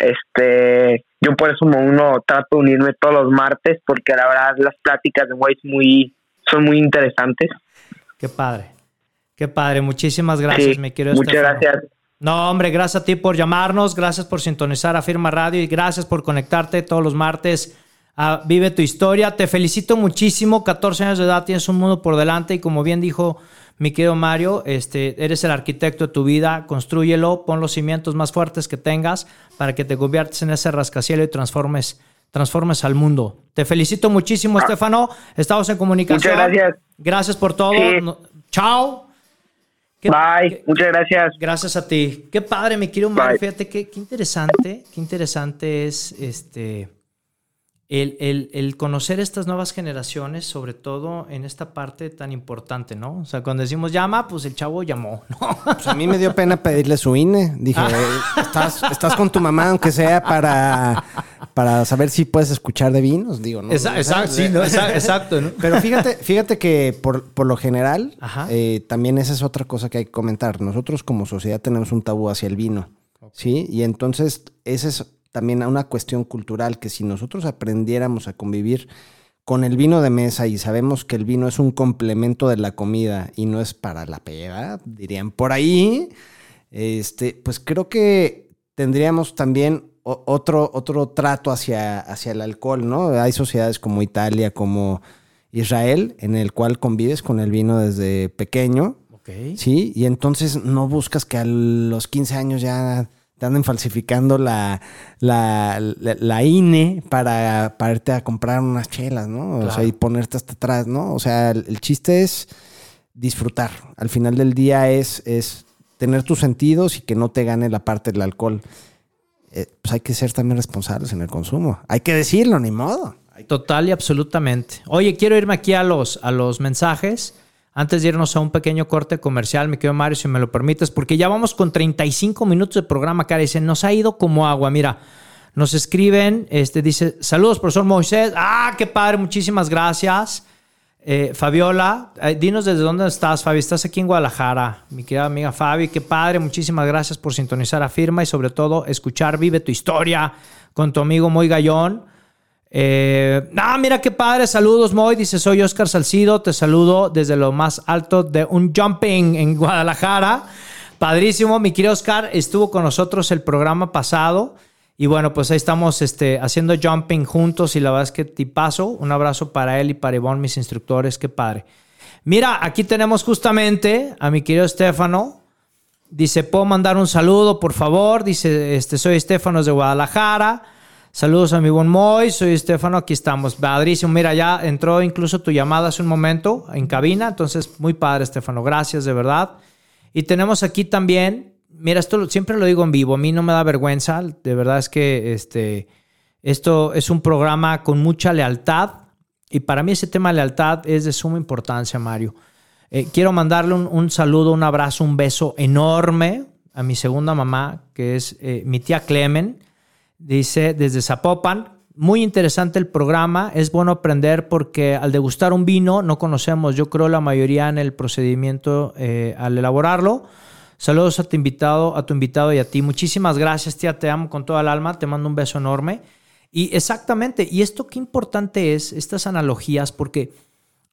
Este, yo por eso uno trato de unirme todos los martes porque la verdad las pláticas de es muy son muy interesantes.
Qué padre. Qué padre. Muchísimas gracias,
Sí,
mi querido
muchas
Estefano.
gracias.
No, hombre, gracias a ti por llamarnos, gracias por sintonizar a Firma Radio y gracias por conectarte todos los martes a Vive tu Historia. Te felicito muchísimo, 14 años de edad, tienes un mundo por delante y como bien dijo mi querido Mario, este, eres el arquitecto de tu vida, construyelo, pon los cimientos más fuertes que tengas para que te conviertas en ese rascacielos y transformes, transformes al mundo. Te felicito muchísimo, Estefano, estamos en comunicación.
Muchas gracias.
Gracias por todo.
Sí.
No- Chao. ¿Qué-
Bye,
qué-
muchas gracias.
Gracias a ti. Qué padre, mi querido Mario.
Bye.
Fíjate qué, qué interesante, qué interesante es este el, el- el conocer estas nuevas generaciones, sobre todo en esta parte tan importante, ¿no? O sea, cuando decimos llama, pues el chavo llamó, ¿no?
Pues a mí me dio pena pedirle su INE. Dije, estás, estás con tu mamá, aunque sea para, para saber si puedes escuchar de vinos. Digo, ¿no?
Esa- exacto, sí, exacto, ¿no?
Pero fíjate, fíjate que por, por lo general, eh, también esa es otra cosa que hay que comentar. Nosotros como sociedad tenemos un tabú hacia el vino, ¿sí? Y entonces esa es también una cuestión cultural que si nosotros aprendiéramos a convivir con el vino de mesa y sabemos que el vino es un complemento de la comida y no es para la peda, dirían por ahí, este, pues creo que tendríamos también otro, otro trato hacia, hacia el alcohol, ¿no? Hay sociedades como Italia, como Israel, en el cual convives con el vino desde pequeño,
Ok.
¿sí? Y entonces no buscas que a los 15 años ya te anden falsificando la, la, la- la INE para, para irte a comprar unas chelas, ¿no? O sea, y ponerte hasta atrás, ¿no? O sea, el, el chiste es disfrutar. Al final del día es, es tener tus sentidos y que no te gane la parte del alcohol. Eh, pues hay que ser también responsables en el consumo. Hay que decirlo, ni modo.
Total y absolutamente. Oye, quiero irme aquí a los, a los mensajes. Antes de irnos a un pequeño corte comercial, me quedo Mario, si me lo permites, porque ya vamos con 35 minutos de programa, cara. Dicen, nos ha ido como agua. Mira, nos escriben, este dice, saludos, profesor Moisés. Ah, qué padre, muchísimas gracias. Eh, Fabiola, eh, dinos desde dónde estás, Fabi. Estás aquí en Guadalajara, mi querida amiga Fabi. Qué padre, muchísimas gracias por sintonizar a Firma y sobre todo escuchar Vive tu historia con tu amigo Moy Gallón. Eh, ah, mira qué padre. Saludos, Moy. Dice: Soy Oscar Salcido. Te saludo desde lo más alto de un jumping en Guadalajara. Padrísimo. Mi querido Oscar estuvo con nosotros el programa pasado. Y bueno, pues ahí estamos este, haciendo jumping juntos. Y la verdad es que tipazo. Un abrazo para él y para Ivonne, mis instructores. Qué padre. Mira, aquí tenemos justamente a mi querido Estefano. Dice, ¿puedo mandar un saludo, por favor? Dice, este, soy Estefano de Guadalajara. Saludos a mi buen Moy, soy Estefano, aquí estamos. Padrísimo, mira, ya entró incluso tu llamada hace un momento en cabina, entonces muy padre, Estefano, gracias de verdad. Y tenemos aquí también, mira, esto siempre lo digo en vivo, a mí no me da vergüenza, de verdad es que este, esto es un programa con mucha lealtad y para mí ese tema de lealtad es de suma importancia, Mario. Eh, quiero mandarle un, un saludo, un abrazo, un beso enorme a mi segunda mamá, que es eh, mi tía Clemen. Dice desde Zapopan, muy interesante el programa, es bueno aprender porque al degustar un vino no conocemos, yo creo la mayoría en el procedimiento eh, al elaborarlo. Saludos a tu invitado, a tu invitado y a ti. Muchísimas gracias, tía, te amo con toda el alma, te mando un beso enorme. Y exactamente, y esto qué importante es, estas analogías, porque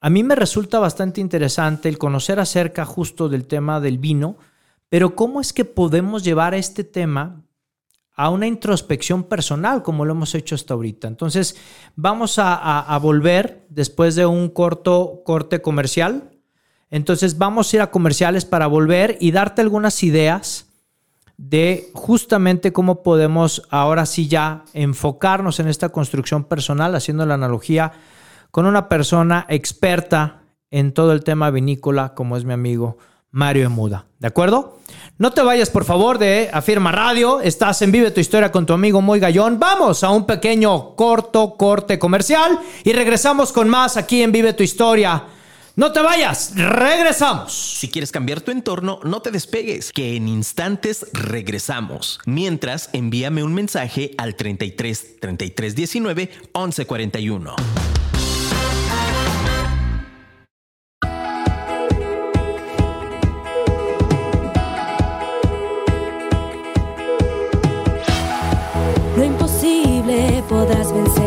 a mí me resulta bastante interesante el conocer acerca justo del tema del vino, pero cómo es que podemos llevar este tema a una introspección personal, como lo hemos hecho hasta ahorita. Entonces, vamos a, volver después de un corto corte comercial. Entonces, vamos a ir a comerciales para volver y darte algunas ideas de justamente cómo podemos ahora sí ya enfocarnos en esta construcción personal, haciendo la analogía con una persona experta en todo el tema vinícola, como es mi amigo Mario Emuda. ¿De acuerdo? No te vayas, por favor, de Afirma Radio. Estás en Vive tu Historia con tu amigo Moy Gallón. Vamos a un pequeño corto corte comercial y regresamos con más aquí en Vive tu Historia. No te vayas, regresamos.
Si quieres cambiar tu entorno, no te despegues, que en instantes regresamos. Mientras, envíame un mensaje al 33 33 19 11 41.
Podrás vencer.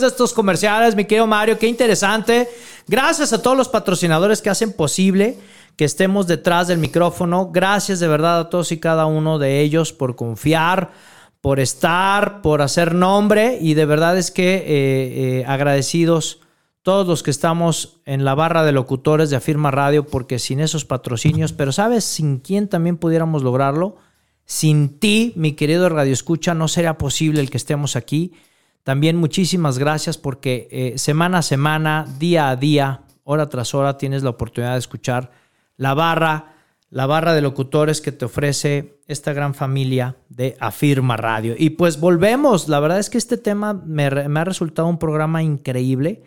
De estos comerciales, mi querido Mario, qué interesante. Gracias a todos los patrocinadores que hacen posible que estemos detrás del micrófono. Gracias de verdad a todos y cada uno de ellos por confiar, por estar, por hacer nombre y de verdad es que eh, eh, agradecidos todos los que estamos en la barra de locutores de Afirma Radio porque sin esos patrocinios, pero sabes sin quién también pudiéramos lograrlo, Sin ti, mi querido Radio Escucha, no sería posible el que estemos aquí. También muchísimas gracias porque eh, semana a semana, día a día, hora tras hora, tienes la oportunidad de escuchar la barra, la barra de locutores que te ofrece esta gran familia de Afirma Radio. Y pues volvemos, la verdad es que este tema me, ha resultado un programa increíble.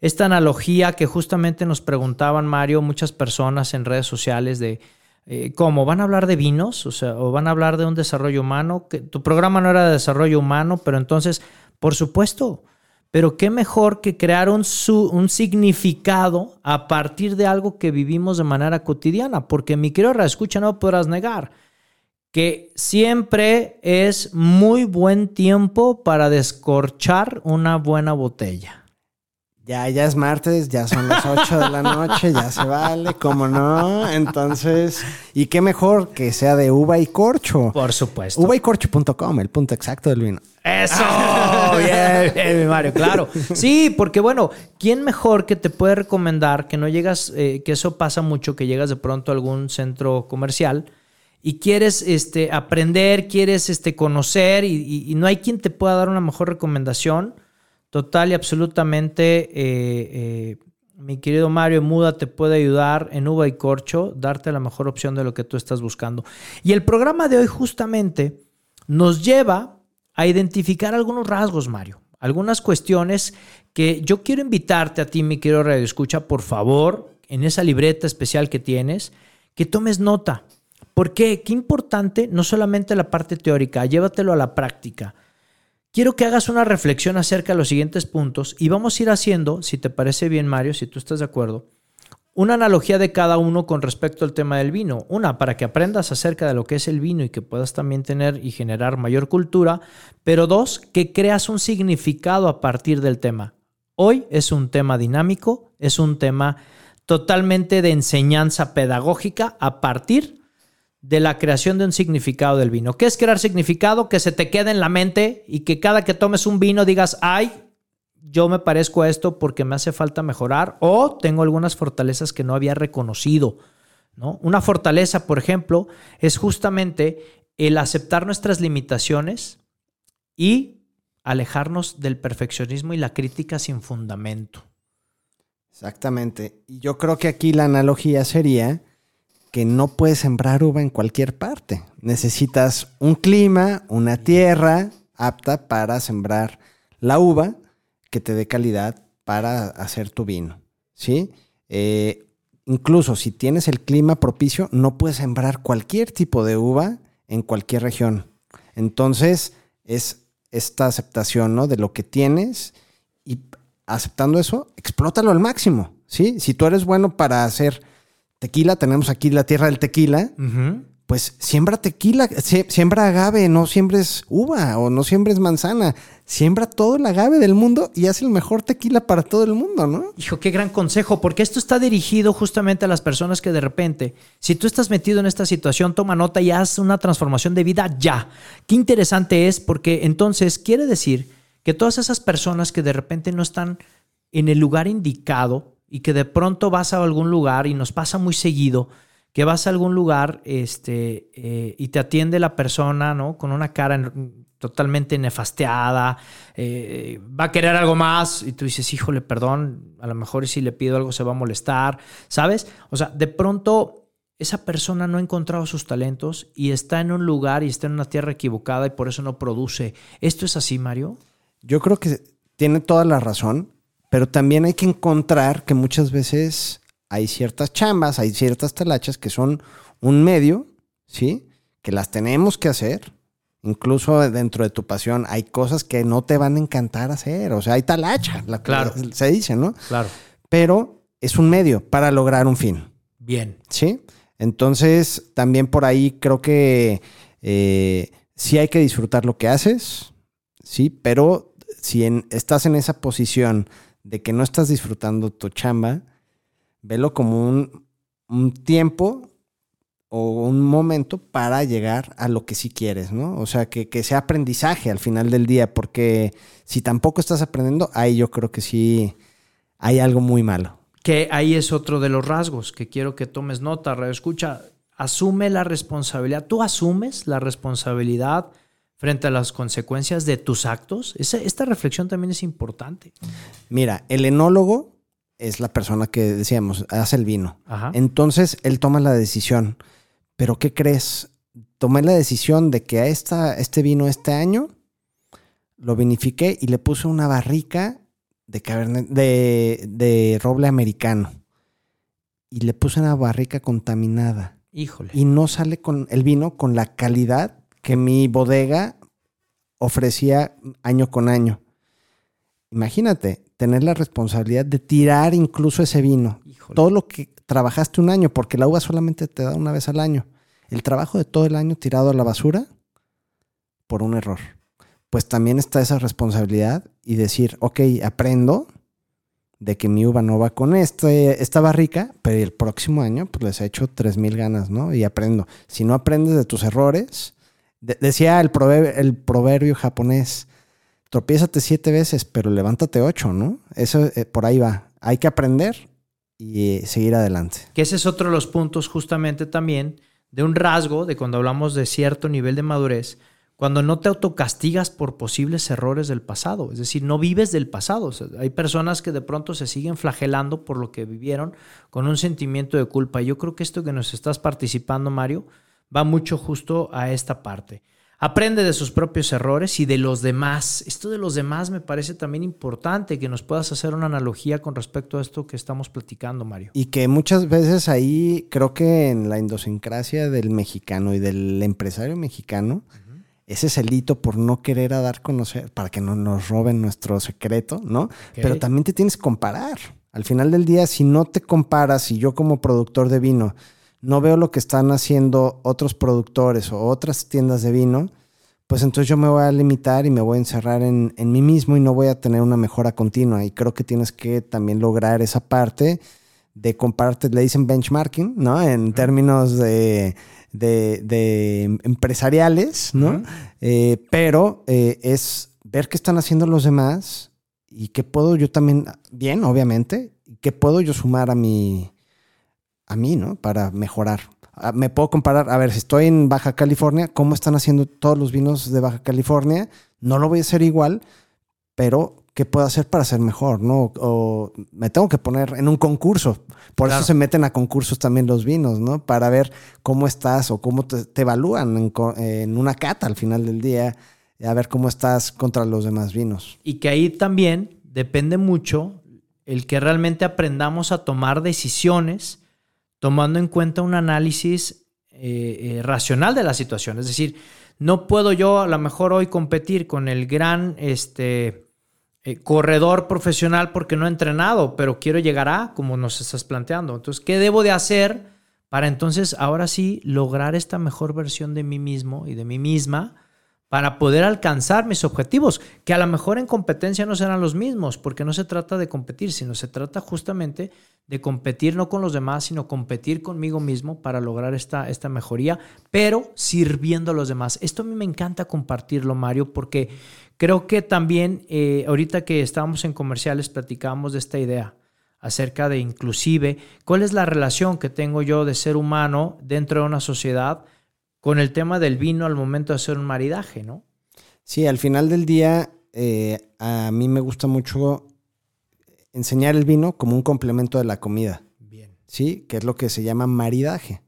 Esta analogía que justamente nos preguntaban, Mario, muchas personas en redes sociales de eh, cómo van a hablar de vinos, o sea, o van a hablar de un desarrollo humano, que tu programa no era de desarrollo humano, pero entonces, por supuesto, pero qué mejor que crear un, su- un significado a partir de algo que vivimos de manera cotidiana, porque mi querido escucha no podrás negar que siempre es muy buen tiempo para descorchar una buena botella.
Ya, ya es martes, ya son las 8 de la noche, ya se vale, ¿cómo no? Entonces, ¿y qué mejor que sea de uva y corcho?
Por supuesto.
Uvaycorcho.com, el punto exacto del vino.
Eso, bien, bien, Mario, claro. Sí, porque bueno, ¿quién mejor que te puede recomendar que no llegas, eh, que eso pasa mucho, que llegas de pronto a algún centro comercial y quieres este, aprender, quieres este, conocer y, y- y no hay quien te pueda dar una mejor recomendación? Total y absolutamente, eh, eh, mi querido Mario Muda te puede ayudar en Uva y Corcho, darte la mejor opción de lo que tú estás buscando. Y el programa de hoy justamente nos lleva a identificar algunos rasgos, Mario, algunas cuestiones que yo quiero invitarte a ti, mi querido Radio Escucha, por favor, en esa libreta especial que tienes, que tomes nota. ¿Por qué? Qué importante, no solamente la parte teórica, llévatelo a la práctica. Quiero que hagas una reflexión acerca de los siguientes puntos y vamos a ir haciendo, si te parece bien, Mario, si tú estás de acuerdo, una analogía de cada uno con respecto al tema del vino. Una, para que aprendas acerca de lo que es el vino y que puedas también tener y generar mayor cultura. Pero dos, que creas un significado a partir del tema. Hoy es un tema dinámico, es un tema totalmente de enseñanza pedagógica a partir de la creación de un significado del vino. ¿Qué es crear significado? Que se te quede en la mente y que cada que tomes un vino digas, ay, yo me parezco a esto porque me hace falta mejorar o tengo algunas fortalezas que no había reconocido. ¿no? Una fortaleza, por ejemplo, es justamente el aceptar nuestras limitaciones y alejarnos del perfeccionismo y la crítica sin fundamento.
Exactamente. Y yo creo que aquí la analogía sería que no puedes sembrar uva en cualquier parte. Necesitas un clima, una tierra apta para sembrar la uva que te dé calidad para hacer tu vino. ¿Sí? Eh, incluso si tienes el clima propicio, no puedes sembrar cualquier tipo de uva en cualquier región. Entonces, es esta aceptación ¿no? de lo que tienes y aceptando eso, explótalo al máximo. ¿sí? Si tú eres bueno para hacer tequila, tenemos aquí la tierra del tequila, pues siembra tequila, sie- siembra agave, no siembres uva o no siembres manzana, siembra todo el agave del mundo y haz el mejor tequila para todo el mundo, ¿no?
Hijo, qué gran consejo, porque esto está dirigido justamente a las personas que de repente, si tú estás metido en esta situación, toma nota y haz una transformación de vida ya. Qué interesante es, porque entonces quiere decir que todas esas personas que de repente no están en el lugar indicado y que de pronto vas a algún lugar y nos pasa muy seguido, que vas a algún lugar este, eh, y te atiende la persona, ¿no? Con una cara en- totalmente nefasteada, eh, va a querer algo más y tú dices, híjole, perdón, a lo mejor si le pido algo se va a molestar, ¿sabes? O sea, de pronto esa persona no ha encontrado sus talentos y está en un lugar y está en una tierra equivocada y por eso no produce. ¿Esto es así, Mario?
Yo creo que tiene toda la razón, pero también hay que encontrar que muchas veces hay ciertas chambas, hay ciertas talachas que son un medio, ¿sí? Que las tenemos que hacer. Incluso dentro de tu pasión hay cosas que no te van a encantar hacer. O sea, hay talacha, la,
Claro.
se dice, ¿no?
Claro.
Pero es un medio para lograr un fin.
Bien.
¿sí? Entonces, también por ahí creo que eh, sí hay que disfrutar lo que haces, sí, pero si en- estás en esa posición de que no estás disfrutando tu chamba, velo como un, un tiempo o un momento para llegar a lo que sí quieres, ¿no? O sea, que, que sea aprendizaje al final del día, porque si tampoco estás aprendiendo, ahí yo creo que sí hay algo muy malo.
Que ahí es otro de los rasgos que quiero que tomes nota, Escucha. asume la responsabilidad. ¿Tú asumes la responsabilidad frente a las consecuencias de tus actos? Esa- esta reflexión también es importante.
Mira, el enólogo es la persona que decíamos, hace el vino.
Ajá.
Entonces él toma la decisión. Pero ¿qué crees? Tomé la decisión de que a esta, este vino este año lo vinifiqué y le puse una barrica de, cabernet, de, de roble americano. Y le puse una barrica contaminada.
Híjole.
Y no sale con el vino con la calidad que mi bodega ofrecía año con año. Imagínate, tener la responsabilidad de tirar incluso ese vino
Híjole.
todo lo que trabajaste un año, porque la uva solamente te da una vez al año. El trabajo de todo el año tirado a la basura por un error. Pues también está esa responsabilidad y decir, ok, aprendo de que mi uva no va con este, esta barrica, pero el próximo año pues les he hecho 3.000 ganas, ¿no? Y aprendo. Si no aprendes de tus errores, de- decía el proverbio, el proverbio japonés, tropiézate siete veces, pero levántate ocho, ¿no? Eso eh, por ahí va. Hay que aprender y eh, seguir adelante.
Que ese es otro de los puntos justamente también de un rasgo de cuando hablamos de cierto nivel de madurez, cuando no te autocastigas por posibles errores del pasado, es decir, no vives del pasado. Hay personas que de pronto se siguen flagelando por lo que vivieron con un sentimiento de culpa. Yo creo que esto que nos estás participando, Mario, va mucho justo a esta parte. Aprende de sus propios errores y de los demás. Esto de los demás me parece también importante que nos puedas hacer una analogía con respecto a esto que estamos platicando, Mario.
Y que muchas veces ahí creo que en la idiosincrasia del mexicano y del empresario mexicano, ese celito por no querer a dar a conocer, para que no nos roben nuestro secreto, ¿no? Pero también te tienes que comparar. Al final del día, si no te comparas, si yo como productor de vino no veo lo que están haciendo otros productores o otras tiendas de vino, pues entonces yo me voy a limitar y me voy a encerrar en, en mí mismo y no voy a tener una mejora continua. Y creo que tienes que también lograr esa parte de compararte, le dicen benchmarking, ¿no? En términos de, de- de empresariales, ¿no? Eh, pero eh, es ver qué están haciendo los demás y qué puedo yo también, bien, obviamente, qué puedo yo sumar a mi, a mí, ¿no? Para mejorar. Ah, Me puedo comparar, a ver, si estoy en Baja California, ¿cómo están haciendo todos los vinos de Baja California? No lo voy a hacer igual, pero ¿qué puedo hacer para ser mejor? ¿No? O me tengo que poner en un concurso. Por
Claro.
eso se meten a concursos también los vinos, ¿no? Para ver cómo estás o cómo te, te evalúan en, en una cata al final del día, a ver cómo estás contra los demás vinos.
Y que ahí también depende mucho el que realmente aprendamos a tomar decisiones tomando en cuenta un análisis eh, eh, racional de la situación. Es decir, no puedo yo a lo mejor hoy competir con el gran este, eh, corredor profesional porque no he entrenado, pero quiero llegar a, como nos estás planteando. Entonces, ¿qué debo de hacer para entonces ahora sí lograr esta mejor versión de mí mismo y de mí misma? Para poder alcanzar mis objetivos, que a lo mejor en competencia no serán los mismos, porque no se trata de competir, sino se trata justamente de competir no con los demás, sino competir conmigo mismo para lograr esta, esta mejoría, pero sirviendo a los demás. Esto a mí me encanta compartirlo, Mario, porque creo que también eh, ahorita que estábamos en comerciales platicábamos de esta idea acerca de inclusive cuál es la relación que tengo yo de ser humano dentro de una sociedad con el tema del vino al momento de hacer un maridaje, ¿no?
Sí, al final del día, eh, a mí me gusta mucho enseñar el vino como un complemento de la comida,
Bien.
¿sí? Que es lo que se llama maridaje.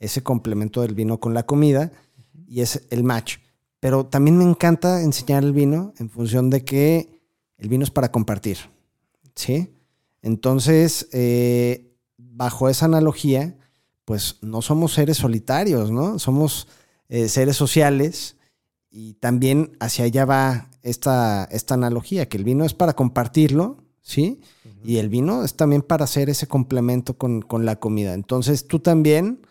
Ese complemento del vino con la comida y es el match. Pero también me encanta enseñar el vino en función de que el vino es para compartir, ¿sí? Entonces, eh, bajo esa analogía, pues no somos seres solitarios, ¿no? Somos eh, seres sociales y también hacia allá va esta, esta analogía, que el vino es para compartirlo, ¿sí? Y el vino es también para hacer ese complemento con, con la comida. Entonces tú también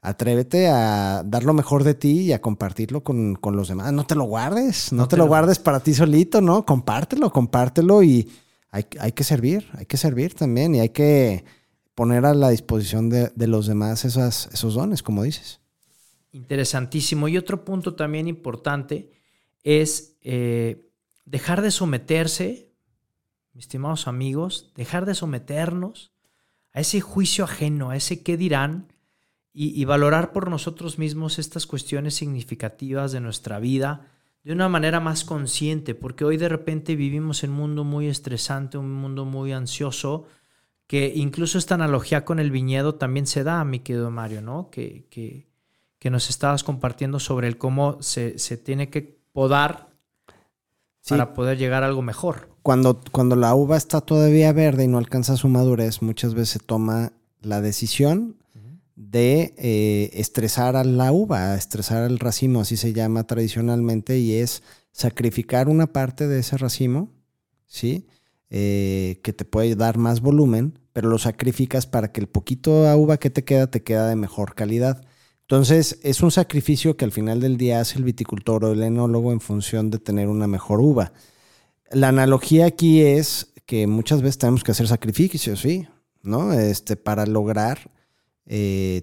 atrévete a dar lo mejor de ti y a compartirlo con, con los demás. No te lo guardes, no, te, lo guardes para ti solito, ¿no? Compártelo, compártelo y hay, hay que servir, hay que servir también y hay que poner a la disposición de, de los demás esos dones, como dices.
Interesantísimo. Y otro punto también importante es eh, dejar de someterse, mis estimados amigos, dejar de someternos a ese juicio ajeno, a ese qué dirán, y, y valorar por nosotros mismos estas cuestiones significativas de nuestra vida de una manera más consciente, porque hoy de repente vivimos en un mundo muy estresante, un mundo muy ansioso, que incluso esta analogía con el viñedo también se da, mi querido Mario, ¿no? Que, que, que nos estabas compartiendo sobre el cómo se, se tiene que podar
Sí.
para poder llegar a algo mejor.
Cuando, cuando la uva está todavía verde y no alcanza su madurez, muchas veces se toma la decisión de eh, estresar a la uva, estresar al racimo, así se llama tradicionalmente, y es sacrificar una parte de ese racimo, ¿sí? Eh, que te puede dar más volumen, pero lo sacrificas para que el poquito de uva que te queda te queda de mejor calidad. Entonces, es un sacrificio que al final del día hace el viticultor o el enólogo en función de tener una mejor uva. La analogía aquí es que muchas veces tenemos que hacer sacrificios, ¿sí? ¿No? Este, para lograr, eh,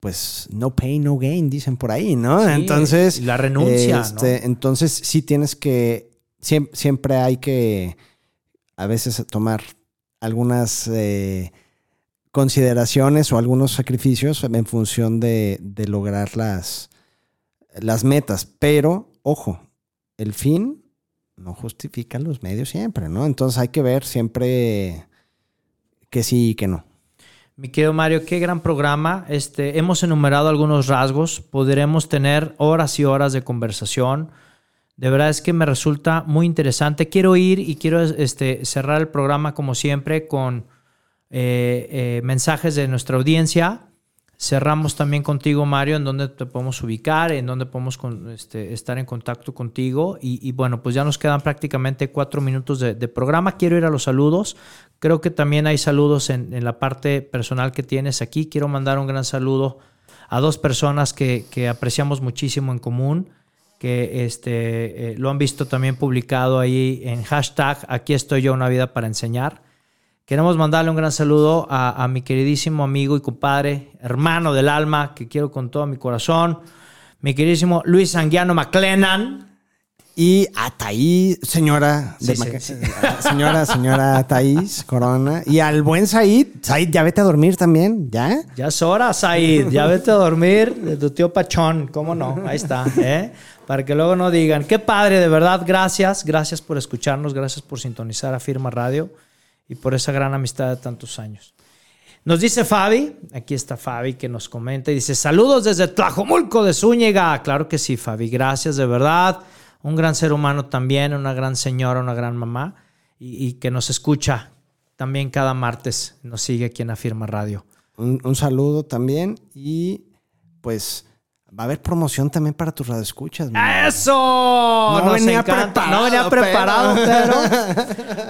pues, no pain, no gain, dicen por ahí, ¿no?
Sí,
entonces,
la renuncia,
este,
¿no?
entonces sí tienes que, siem- siempre, hay que a veces tomar algunas eh, consideraciones o algunos sacrificios en función de, lograr las, las metas. Pero, ojo, el fin no justifica los medios siempre, ¿no? Entonces hay que ver siempre que sí y que no.
Mi querido Mario, qué gran programa. Este, hemos enumerado algunos rasgos. Podremos tener horas y horas de conversación. De verdad es que me resulta muy interesante. Quiero ir y quiero este, cerrar el programa como siempre con eh, eh, mensajes de nuestra audiencia. Cerramos también contigo, Mario, en donde te podemos ubicar, en donde podemos este, estar en contacto contigo. Y, bueno, pues ya nos quedan prácticamente cuatro minutos de, programa. Quiero ir a los saludos. Creo que también hay saludos en, la parte personal que tienes aquí. Quiero mandar un gran saludo a dos personas que apreciamos muchísimo en común, que este, eh, lo han visto también publicado ahí en hashtag Aquí estoy yo, una vida para enseñar. Queremos mandarle un gran saludo a, a mi queridísimo amigo y compadre, hermano del alma, que quiero con todo mi corazón, mi queridísimo Luis Anguiano McLennan.
Y a Thaís, señora,
Sí,
de
sí, sí. <laughs>
señora, señora Thaís Corona. Y al buen Said. Said, ya vete a dormir también, ¿ya?
Ya es hora, Said. Ya vete a dormir de tu tío Pachón. ¿Cómo no? Ahí está. ¿eh? Para que luego no digan. Qué padre, de verdad. Gracias. Gracias por escucharnos. Gracias por sintonizar a Firma Radio y por esa gran amistad de tantos años. Nos dice Fabi, aquí está Fabi que nos comenta y dice, saludos desde Tlajomulco de Zúñiga. Claro que sí, Fabi, gracias de verdad. Un gran ser humano también, una gran señora, una gran mamá y, que nos escucha también cada martes, nos sigue aquí en Afirma Radio.
Un saludo también. Y pues va a haber promoción también para tus radioescuchas.
¡Eso!
No
Nos
venía
encanta.
preparado,
no venía preparado, pero...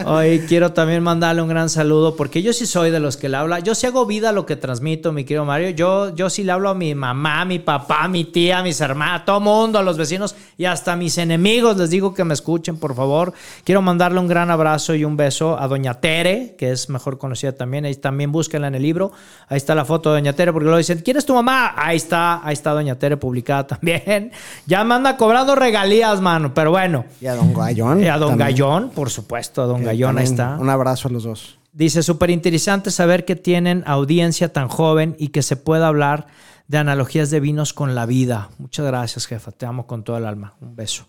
<laughs> Hoy quiero también mandarle un gran saludo porque yo sí soy de los que le habla. Yo sí hago vida lo que transmito, mi querido Mario. Yo, yo sí le hablo a mi mamá, a mi papá, a mi tía, a mis hermanas, a todo mundo, a los vecinos y hasta a mis enemigos. Les digo que me escuchen, por favor. Quiero mandarle un gran abrazo y un beso a Doña Tere, que es mejor conocida también. Ahí también búsquenla en el libro. Ahí está la foto de Doña Tere porque luego dicen, ¿quién es tu mamá? Ahí está, ahí está Doña Tere publicada también. <laughs> Ya me anda cobrando regalías, mano. Pero bueno.
Y a Don Gallón.
Y a Don
también,
Gallón, por supuesto, a Don Gallón, ahí está.
Un abrazo a los dos.
Dice, súper interesante saber que tienen audiencia tan joven y que se pueda hablar de analogías de vinos con la vida. Muchas gracias, jefa. Te amo con todo el alma. Un beso.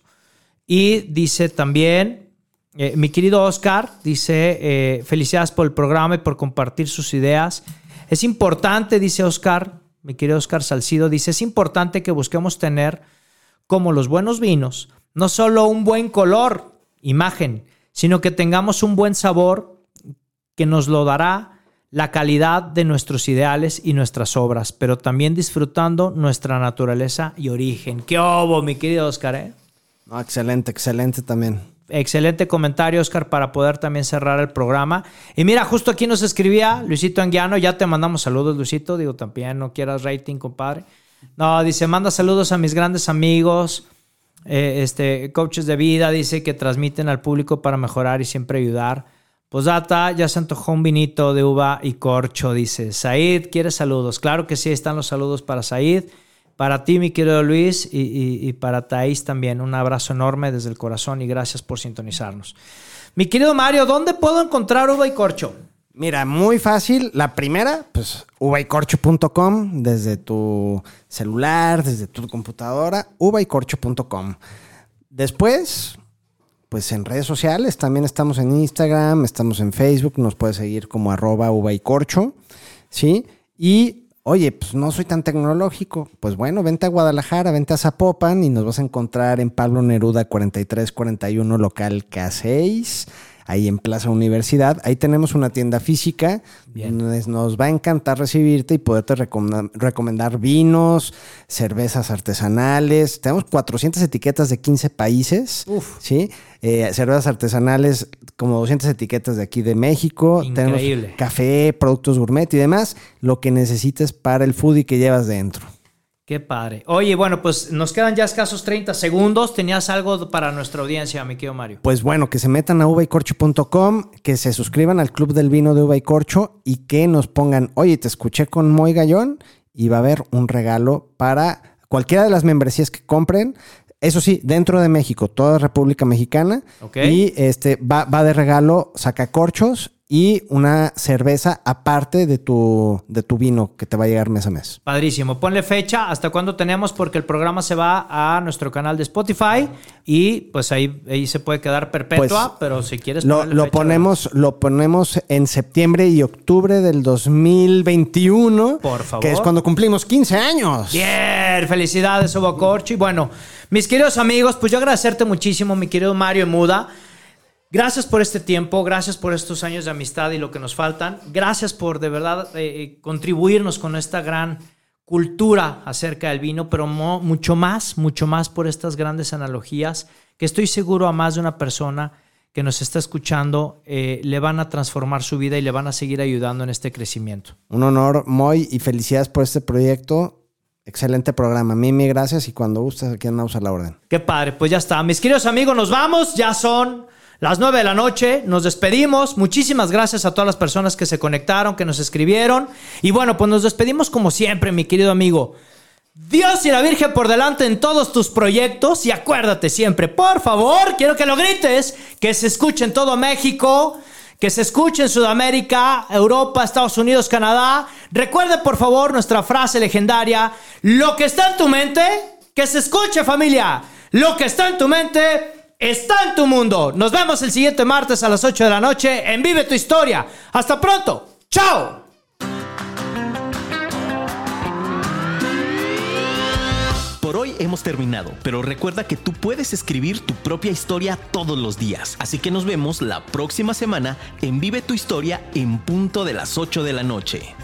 Y dice también, eh, mi querido Oscar, dice, eh, felicidades por el programa y por compartir sus ideas. Es importante, dice Oscar, mi querido Oscar Salcido, dice, es importante que busquemos tener, como los buenos vinos, no solo un buen color, imagen, sino que tengamos un buen sabor que nos lo dará la calidad de nuestros ideales y nuestras obras, pero también disfrutando nuestra naturaleza y origen. ¡Qué obo, mi querido Oscar! eh?
Excelente, excelente también.
Excelente comentario, Oscar, para poder también cerrar el programa. Y mira, justo aquí nos escribía Luisito Anguiano, ya te mandamos saludos, Luisito. Digo, también no quieras rating, compadre. No, dice, manda saludos a mis grandes amigos, eh, este, coaches de vida, dice que transmiten al público para mejorar y siempre ayudar. Pues data, ya se antojó un vinito de uva y corcho, dice. Said, ¿quieres saludos? Claro que sí, están los saludos para Said. Para ti, mi querido Luis, y, para Thais también. Un abrazo enorme desde el corazón y gracias por sintonizarnos. Mi querido Mario, ¿dónde puedo encontrar uva y corcho?
Mira, muy fácil. La primera, pues uvaycorcho.com desde tu celular, desde tu computadora, uvaycorcho.com. Después, pues en redes sociales, también estamos en Instagram, estamos en Facebook, nos puedes seguir como arroba uvaycorcho, ¿sí? Y, oye, pues no soy tan tecnológico. Pues bueno, vente a Guadalajara, vente a Zapopan y nos vas a encontrar en Pablo Neruda 4341, local K6 ahí en Plaza Universidad. Ahí tenemos una tienda física.
Bien.
Nos, va a encantar recibirte y poderte recomendar, recomendar vinos, cervezas artesanales. Tenemos 400 etiquetas de 15 países.
Uf.
¿sí? Eh, cervezas artesanales, como 200 etiquetas de aquí de México.
Increíble.
Tenemos café, productos gourmet y demás. Lo que necesites para el foodie que llevas dentro.
Qué padre. Oye, bueno, pues nos quedan ya escasos 30 segundos. ¿Tenías algo para nuestra audiencia, mi querido Mario?
Pues bueno, que se metan a uvaycorcho.com, que se suscriban al Club del Vino de Uva y Corcho y que nos pongan, oye, te escuché con Moy Gallón y va a haber un regalo para cualquiera de las membresías que compren. Eso sí, dentro de México, toda República Mexicana.
Ok.
Y este va, va de regalo sacacorchos y una cerveza aparte de tu, de tu vino que te va a llegar mes a mes.
Padrísimo. Ponle fecha hasta cuándo tenemos porque el programa se va a nuestro canal de Spotify y pues ahí, ahí se puede quedar perpetua,
Pues,
pero si quieres
Lo, lo
fecha,
ponemos, lo ponemos en septiembre y octubre del 2021.
Por favor.
Que es cuando cumplimos 15 años.
Bien, felicidades, Hugo Corcho. Y bueno, mis queridos amigos, pues yo agradecerte muchísimo, mi querido Mario Muda. Gracias por este tiempo, gracias por estos años de amistad y lo que nos faltan. Gracias por de verdad eh, contribuirnos con esta gran cultura acerca del vino, pero mo- mucho más, mucho más por estas grandes analogías que estoy seguro a más de una persona que nos está escuchando eh, le van a transformar su vida y le van a seguir ayudando en este crecimiento.
Un honor, Moy, y felicidades por este proyecto. Excelente programa. Mimi, gracias. Y cuando gustes, aquí andamos a la orden.
Qué padre, pues ya está. Mis queridos amigos, nos vamos. Ya son las 9 de la noche. Nos despedimos. Muchísimas gracias a todas las personas que se conectaron, que nos escribieron. Y bueno, pues nos despedimos como siempre, mi querido amigo. Dios y la Virgen por delante en todos tus proyectos. Y acuérdate siempre, por favor, quiero que lo grites, que se escuche en todo México. Que se escuche en Sudamérica, Europa, Estados Unidos, Canadá. Recuerde, por favor, nuestra frase legendaria. Lo que está en tu mente, que se escuche familia. Lo que está en tu mente, está en tu mundo. Nos vemos el siguiente martes a las 8 de la noche en Vive tu Historia. Hasta pronto. Chao.
Por hoy hemos terminado, pero recuerda que tú puedes escribir tu propia historia todos los días. Así que nos vemos la próxima semana en Vive tu Historia en punto de las 8 de la noche.